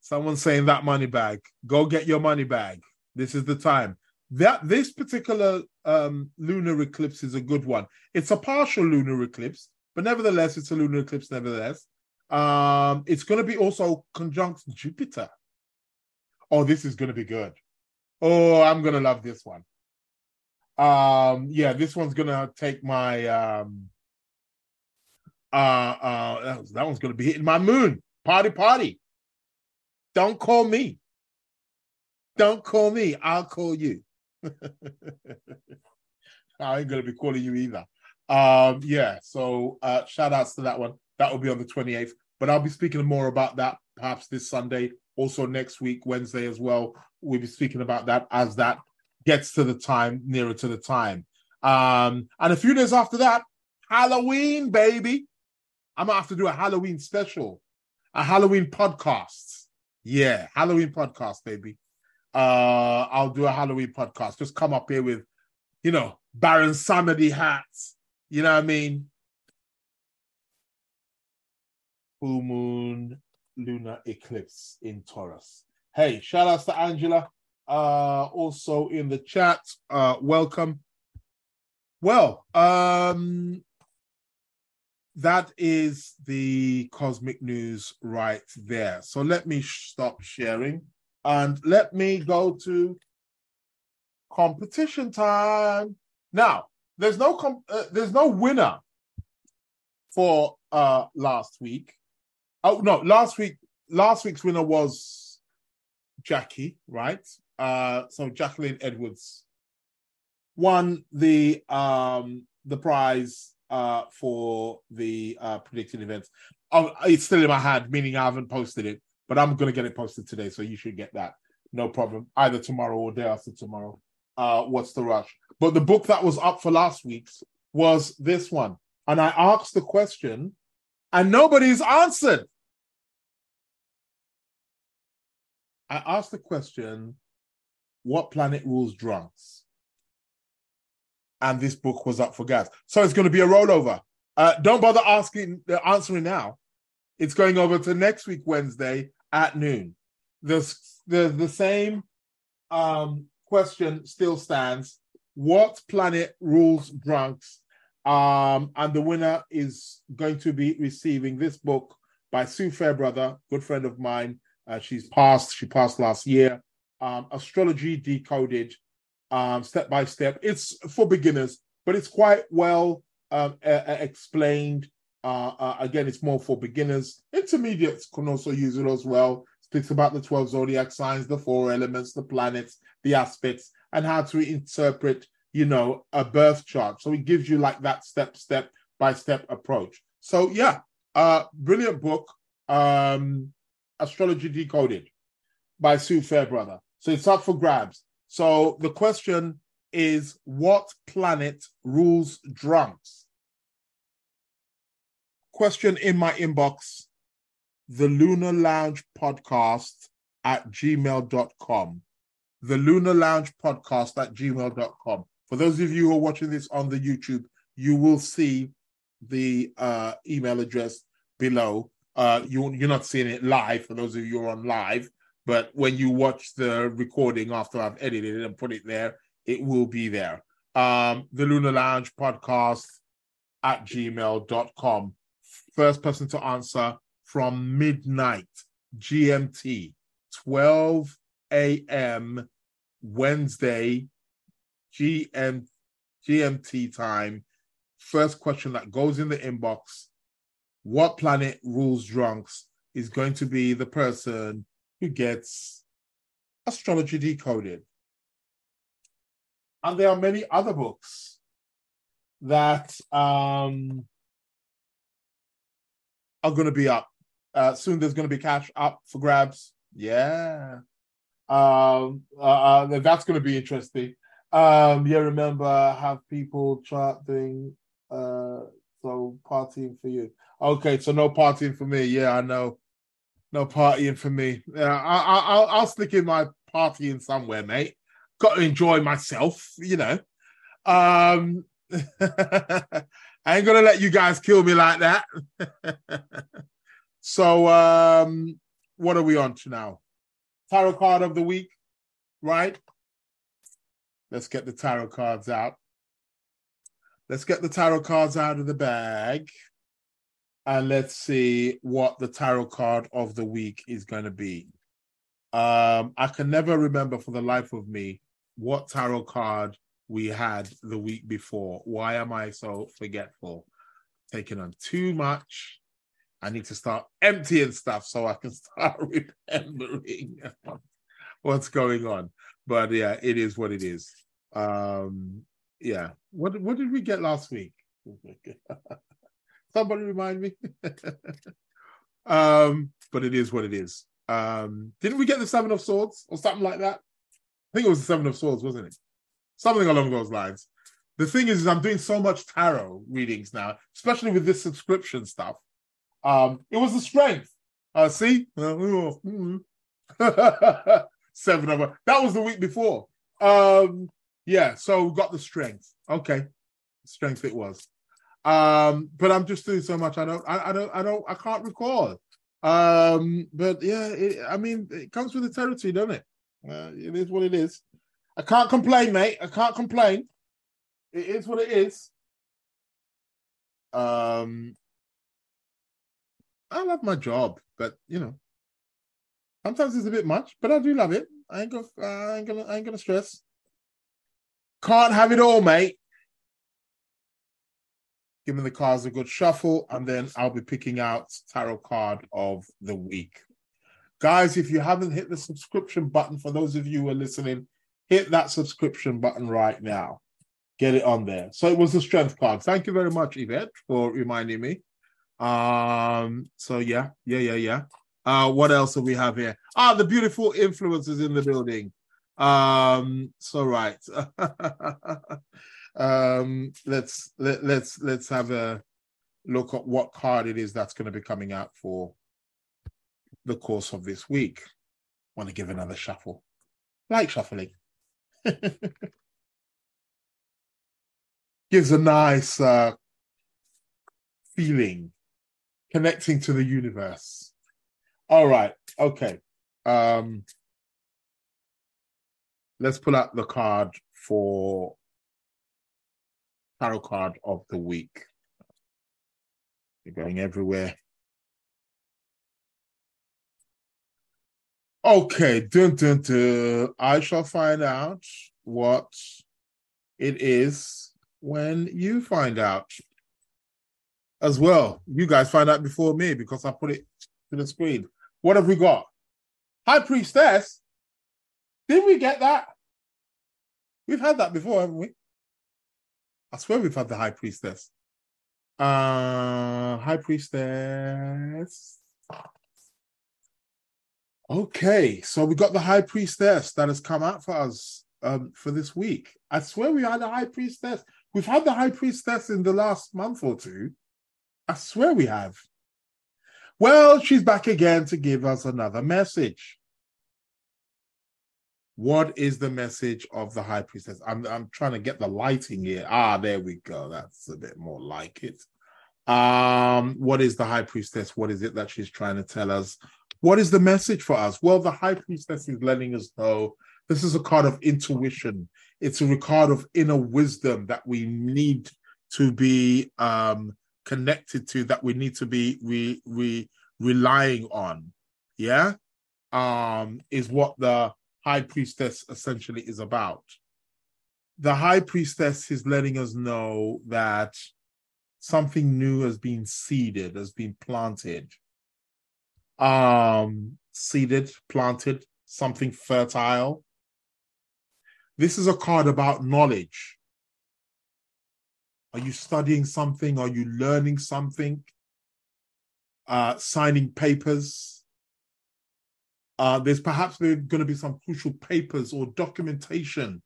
Someone's saying that money bag. Go get your money bag. This is the time. That this particular um, lunar eclipse is a good one. It's a partial lunar eclipse, but nevertheless, it's a lunar eclipse. Nevertheless, um, it's going to be also conjunct Jupiter. Oh, this is going to be good. Oh, I'm going to love this one. Um, yeah, this one's gonna take my um uh uh that, that one's gonna be hitting my moon. Party party. Don't call me. Don't call me. I'll call you. I ain't gonna be calling you either. Um, yeah, so uh shout outs to that one. That will be on the 28th, but I'll be speaking more about that perhaps this Sunday, also next week, Wednesday as well. We'll be speaking about that as that gets to the time, nearer to the time. Um, and a few days after that, Halloween, baby. I'm gonna have to do a Halloween special, a Halloween podcast. Yeah, Halloween podcast, baby. Uh, I'll do a Halloween podcast. Just come up here with, you know, Baron Samedi hats. You know what I mean? Full moon, lunar eclipse in Taurus. Hey, shout outs to Angela. Uh, also in the chat. Uh, welcome. Well, um, that is the cosmic news right there. So let me stop sharing and let me go to competition time. Now, there's no com- uh, there's no winner for uh last week. Oh no, last week last week's winner was Jackie, right? Uh so Jacqueline Edwards won the um the prize uh, for the uh, predicted events. Oh, it's still in my hand, meaning I haven't posted it, but I'm to get it posted today, so you should get that. No problem. Either tomorrow or day after tomorrow. Uh, what's the rush? But the book that was up for last week's was this one, and I asked the question, and nobody's answered. I asked the question, "What planet rules drunks?" and this book was up for grabs. So it's going to be a rollover. Uh, don't bother asking, uh, answering now. It's going over to next week, Wednesday at noon. The, the, the same um, question still stands. What planet rules drunks? Um, and the winner is going to be receiving this book by Sue Farebrother, good friend of mine. Uh, she's passed, she passed last year. Um, Astrology Decoded um, step by step. It's for beginners, but it's quite well um, explained. Uh, uh, again, it's more for beginners. Intermediates can also use it as well. Speaks about the 12 zodiac signs, the four elements, the planets, the aspects, and how to interpret, you know, a birth chart. So it gives you like that step, step by step approach. So yeah, uh, brilliant book, um, Astrology Decoded by Sue Farebrother. So it's up for grabs. So the question is what planet rules drunks? Question in my inbox the Lunar Lounge podcast at gmail.com. The Lunar Lounge podcast at gmail.com. For those of you who are watching this on the YouTube, you will see the uh, email address below. Uh, you, you're not seeing it live for those of you who are on live, but when you watch the recording after I've edited it and put it there, it will be there. Um, the Lunar Lounge podcast at gmail.com. First person to answer from midnight GMT, 12 a.m. Wednesday GM, GMT time. First question that goes in the inbox What planet rules drunks is going to be the person who gets Astrology Decoded. And there are many other books that um, are going to be up. Uh, soon there's going to be cash up for grabs. Yeah. Um, uh, uh, that's going to be interesting. Um, yeah, remember, have people chart doing uh, so partying for you. Okay, so no partying for me. Yeah, I know. No partying for me. Yeah, I, I, I'll, I'll stick in my partying somewhere, mate. Got to enjoy myself, you know. Um, I ain't gonna let you guys kill me like that. so, um, what are we on to now? Tarot card of the week, right? Let's get the tarot cards out. Let's get the tarot cards out of the bag and let's see what the tarot card of the week is going to be. Um, I can never remember for the life of me what tarot card we had the week before. Why am I so forgetful? Taking on too much. I need to start emptying stuff so I can start remembering what's going on. But yeah, it is what it is. Um, yeah. What what did we get last week? Somebody remind me. um, but it is what it is. Um, didn't we get the Seven of Swords or something like that? I think it was the Seven of Swords, wasn't it? Something along those lines. The thing is, is I'm doing so much tarot readings now, especially with this subscription stuff. Um, it was the strength. Uh, see, seven of. That was the week before. Um, yeah, so we got the strength. Okay, strength it was. Um, but I'm just doing so much. I don't. I, I don't. I don't. I can't recall. Um, but yeah, it, I mean, it comes with the territory, doesn't it? Uh, it is what it is. I can't complain, mate. I can't complain. It is what it is. Um, I love my job, but you know, sometimes it's a bit much. But I do love it. I ain't gonna. I ain't gonna. I ain't gonna stress. Can't have it all, mate. Giving the cards a good shuffle, and then I'll be picking out tarot card of the week. Guys, if you haven't hit the subscription button, for those of you who are listening, hit that subscription button right now. Get it on there. So it was the strength card. Thank you very much, Yvette, for reminding me. Um, so yeah, yeah, yeah, yeah. Uh, what else do we have here? Ah, the beautiful influences in the building. Um, so right. um, let's let, let's let's have a look at what card it is that's going to be coming out for the course of this week. Want to give another shuffle, like shuffling. Gives a nice uh, feeling, connecting to the universe. All right, okay. Um, let's pull out the card for tarot card of the week. You're going everywhere. Okay, dun, dun, dun. I shall find out what it is when you find out as well. You guys find out before me because I put it to the screen. What have we got? High Priestess. Did we get that? We've had that before, haven't we? I swear we've had the High Priestess. Uh, High Priestess. Okay, so we got the High Priestess that has come out for us um, for this week. I swear we had a High Priestess. We've had the High Priestess in the last month or two. I swear we have. Well, she's back again to give us another message. What is the message of the high priestess? I'm I'm trying to get the lighting here. Ah, there we go. That's a bit more like it. Um, what is the high priestess? What is it that she's trying to tell us? What is the message for us? Well, the high priestess is letting us know this is a card of intuition. It's a card of inner wisdom that we need to be um, connected to, that we need to be re, re, relying on. Yeah, um, is what the high priestess essentially is about. The high priestess is letting us know that something new has been seeded, has been planted. Um, seeded, planted, something fertile. This is a card about knowledge. Are you studying something? Are you learning something? Uh, signing papers? Uh, there's perhaps going to be some crucial papers or documentation,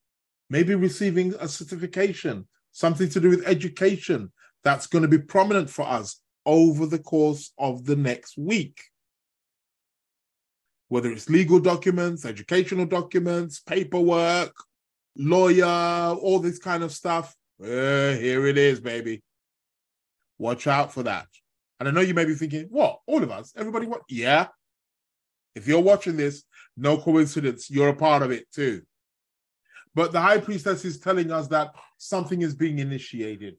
maybe receiving a certification, something to do with education that's going to be prominent for us over the course of the next week. Whether it's legal documents, educational documents, paperwork, lawyer, all this kind of stuff. Uh, here it is, baby. Watch out for that. And I know you may be thinking, what? All of us? Everybody what? Yeah, if you're watching this, no coincidence, you're a part of it too. But the high priestess is telling us that something is being initiated.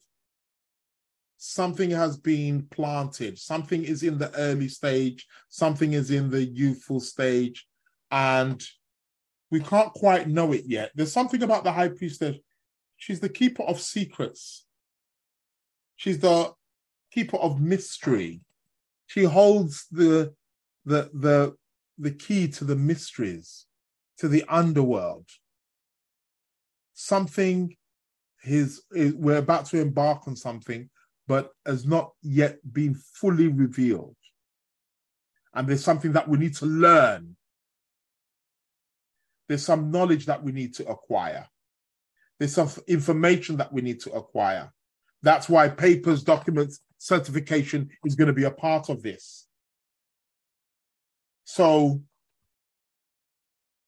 Something has been planted. Something is in the early stage. Something is in the youthful stage. And we can't quite know it yet. There's something about the high priestess. She's the keeper of secrets. She's the keeper of mystery. She holds the the the the key to the mysteries, to the underworld. Something is, is we're about to embark on something, but has not yet been fully revealed. And there's something that we need to learn. There's some knowledge that we need to acquire. There's some information that we need to acquire. That's why papers, documents, certification is going to be a part of this. So,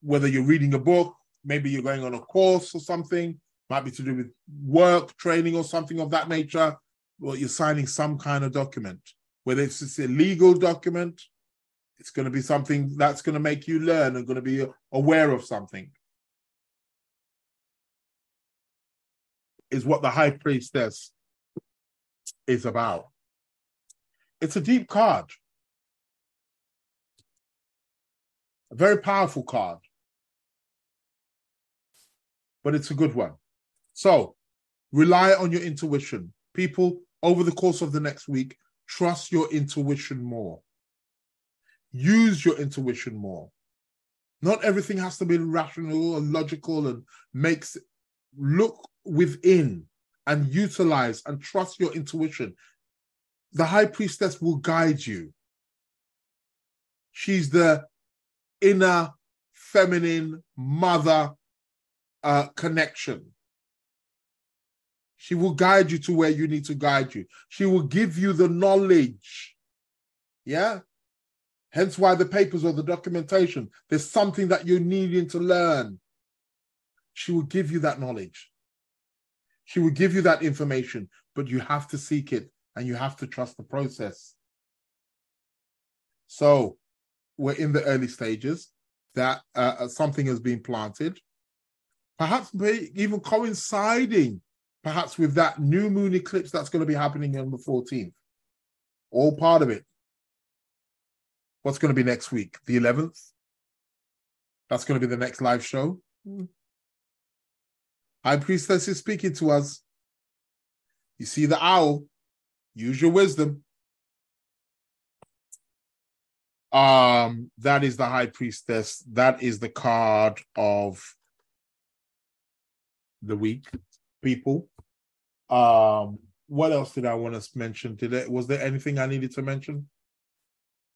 whether you're reading a book, maybe you're going on a course or something, might be to do with work, training, or something of that nature, well, you're signing some kind of document. Whether it's a legal document, it's going to be something that's going to make you learn and going to be aware of something. Is what the high priestess is about. It's a deep card, a very powerful card, but it's a good one. So rely on your intuition. People, over the course of the next week, trust your intuition more. Use your intuition more. Not everything has to be rational and logical and makes look within and utilize and trust your intuition. The high priestess will guide you. She's the inner feminine mother uh, connection. She will guide you to where you need to guide you. She will give you the knowledge. Yeah. Hence why the papers or the documentation, there's something that you're needing to learn. She will give you that knowledge. She will give you that information, but you have to seek it and you have to trust the process. So we're in the early stages that uh, something has been planted, perhaps even coinciding perhaps with that new moon eclipse that's going to be happening on the 14th. All part of it. What's going to be next week? The 11th? That's going to be the next live show. Mm. High Priestess is speaking to us. You see the owl, use your wisdom. Um, that is the High Priestess. That is the card of the week, people. Um, what else did I want to mention today? Was there anything I needed to mention?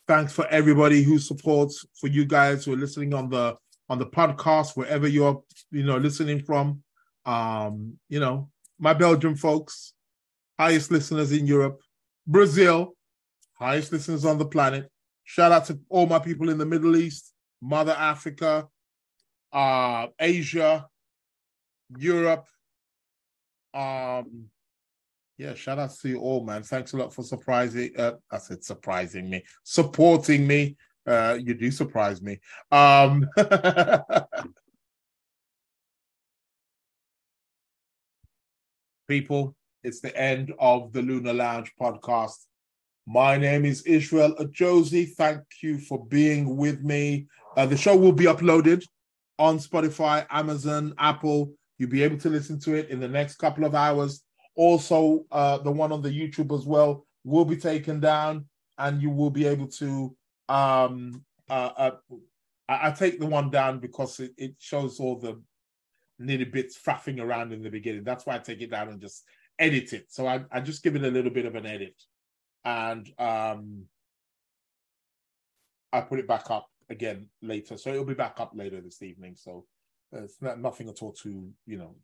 Thanks for everybody who supports, for you guys who are listening on the on the podcast, wherever you're, you know, listening from. Um, you know, my Belgian folks, highest listeners in Europe, Brazil, highest listeners on the planet. Shout out to all my people in the Middle East, Mother Africa, uh, Asia, Europe, um, yeah, shout out to you all, man. Thanks a lot for surprising. Uh, I said surprising me, supporting me. Uh, you do surprise me. Um, people, it's the end of the Lunar Lounge podcast. My name is Israel Josie. Thank you for being with me. Uh, the show will be uploaded on Spotify, Amazon, Apple, You'll be able to listen to it in the next couple of hours. Also, uh, the one on the YouTube as well will be taken down, and you will be able to. Um, uh, uh, I, take the one down because it, it shows all the nitty bits faffing around in the beginning. That's why I take it down and just edit it. So I, I just give it a little bit of an edit, and um, I put it back up again later. So it'll be back up later this evening. So it's not nothing at all to you know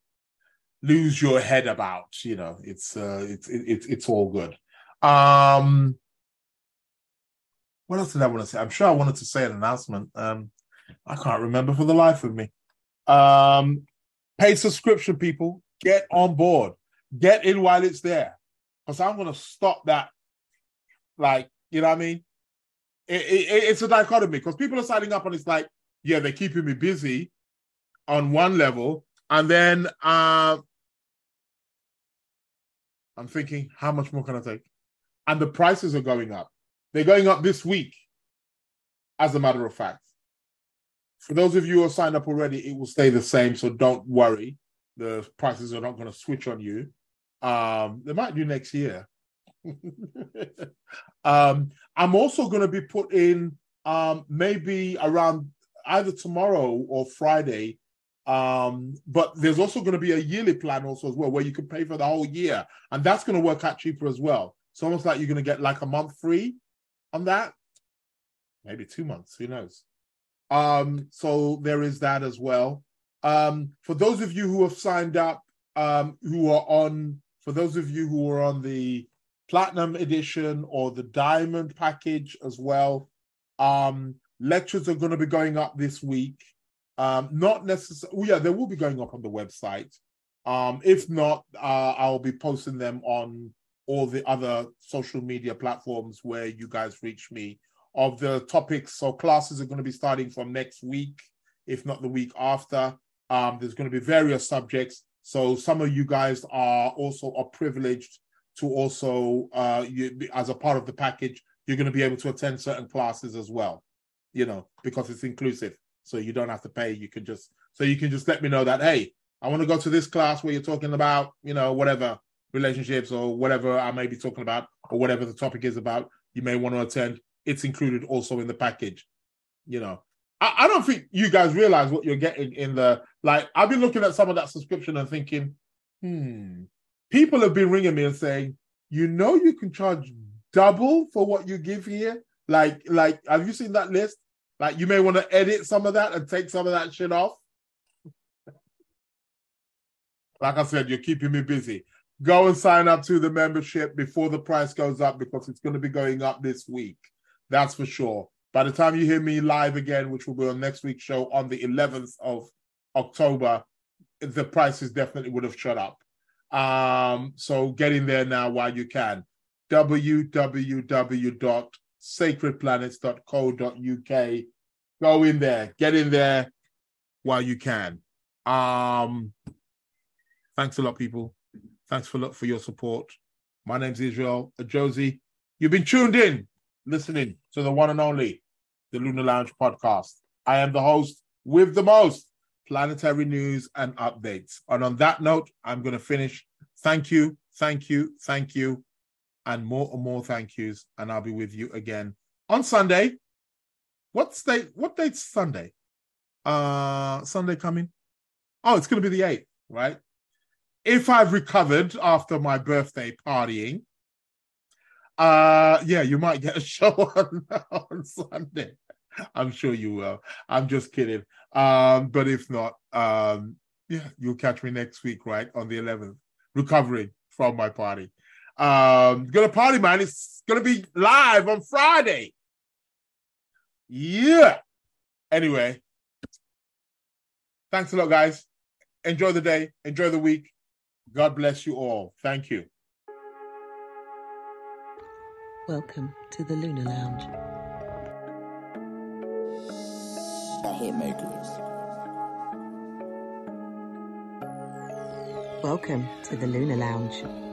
lose your head about. You know, it's uh, it's it's it's all good. Um, what else did I want to say? I'm sure I wanted to say an announcement. Um, I can't remember for the life of me. Um, paid subscription people, get on board. Get in while it's there, because I'm going to stop that. Like, you know what I mean? It, it, it's a dichotomy because people are signing up and it's like, yeah, they're keeping me busy, on one level, and then uh, I'm thinking, how much more can I take? And the prices are going up. They're going up this week, as a matter of fact. For those of you who are signed up already, it will stay the same, so don't worry. The prices are not going to switch on you. Um, they might do next year. um, I'm also going to be put in um, maybe around either tomorrow or Friday um, but there's also going to be a yearly plan also as well, where you can pay for the whole year, and that's going to work out cheaper as well. It's almost like you're going to get like a month free on that, maybe two months, who knows? Um, so there is that as well. Um, for those of you who have signed up, um, who are on, for those of you who are on the platinum edition or the diamond package as well. Um, lectures are going to be going up this week. Um, not necessarily, oh, yeah, they will be going up on the website. Um, if not, uh, I'll be posting them on all the other social media platforms where you guys reach me of the topics. So classes are going to be starting from next week, if not the week after. Um, there's going to be various subjects. So some of you guys are also are privileged to also, uh, you, as a part of the package, you're going to be able to attend certain classes as well. You know, because it's inclusive, so you don't have to pay. You can just so you can just let me know that hey, I want to go to this class where you're talking about, you know, whatever relationships or whatever I may be talking about or whatever the topic is about. You may want to attend. It's included also in the package. You know, I, I don't think you guys realize what you're getting in the like. I've been looking at some of that subscription and thinking, hmm, people have been ringing me and saying, you know, you can charge double for what you give here. Like, like, have you seen that list? Like, you may want to edit some of that and take some of that shit off. like I said, you're keeping me busy. Go and sign up to the membership before the price goes up because it's going to be going up this week. That's for sure. By the time you hear me live again, which will be on next week's show on the 11th of October, the prices definitely would have shut up. Um, so get in there now while you can. www.sacredplanets.co.uk. Go in there, get in there while you can. Um, thanks a lot, people. Thanks for lot for your support. My name's Israel Josie. You've been tuned in, listening to the one and only the Lunar Lounge podcast. I am the host with the most planetary news and updates. And on that note, I'm going to finish. Thank you, thank you, thank you, and more and more thank yous. And I'll be with you again on Sunday. What's date? What date's Sunday? Uh, Sunday coming. Oh, it's going to be the eighth, right? If I've recovered after my birthday partying, uh, yeah, you might get a show on, on Sunday. I'm sure you will. I'm just kidding. Um, but if not, um, yeah, you'll catch me next week, right? On the 11th, recovering from my party. Um, gonna party, man. It's gonna be live on Friday. Yeah. Anyway, thanks a lot, guys. Enjoy the day, enjoy the week. God bless you all. Thank you. Welcome to the Lunar Lounge. The Hitmakers. Welcome to the Lunar Lounge.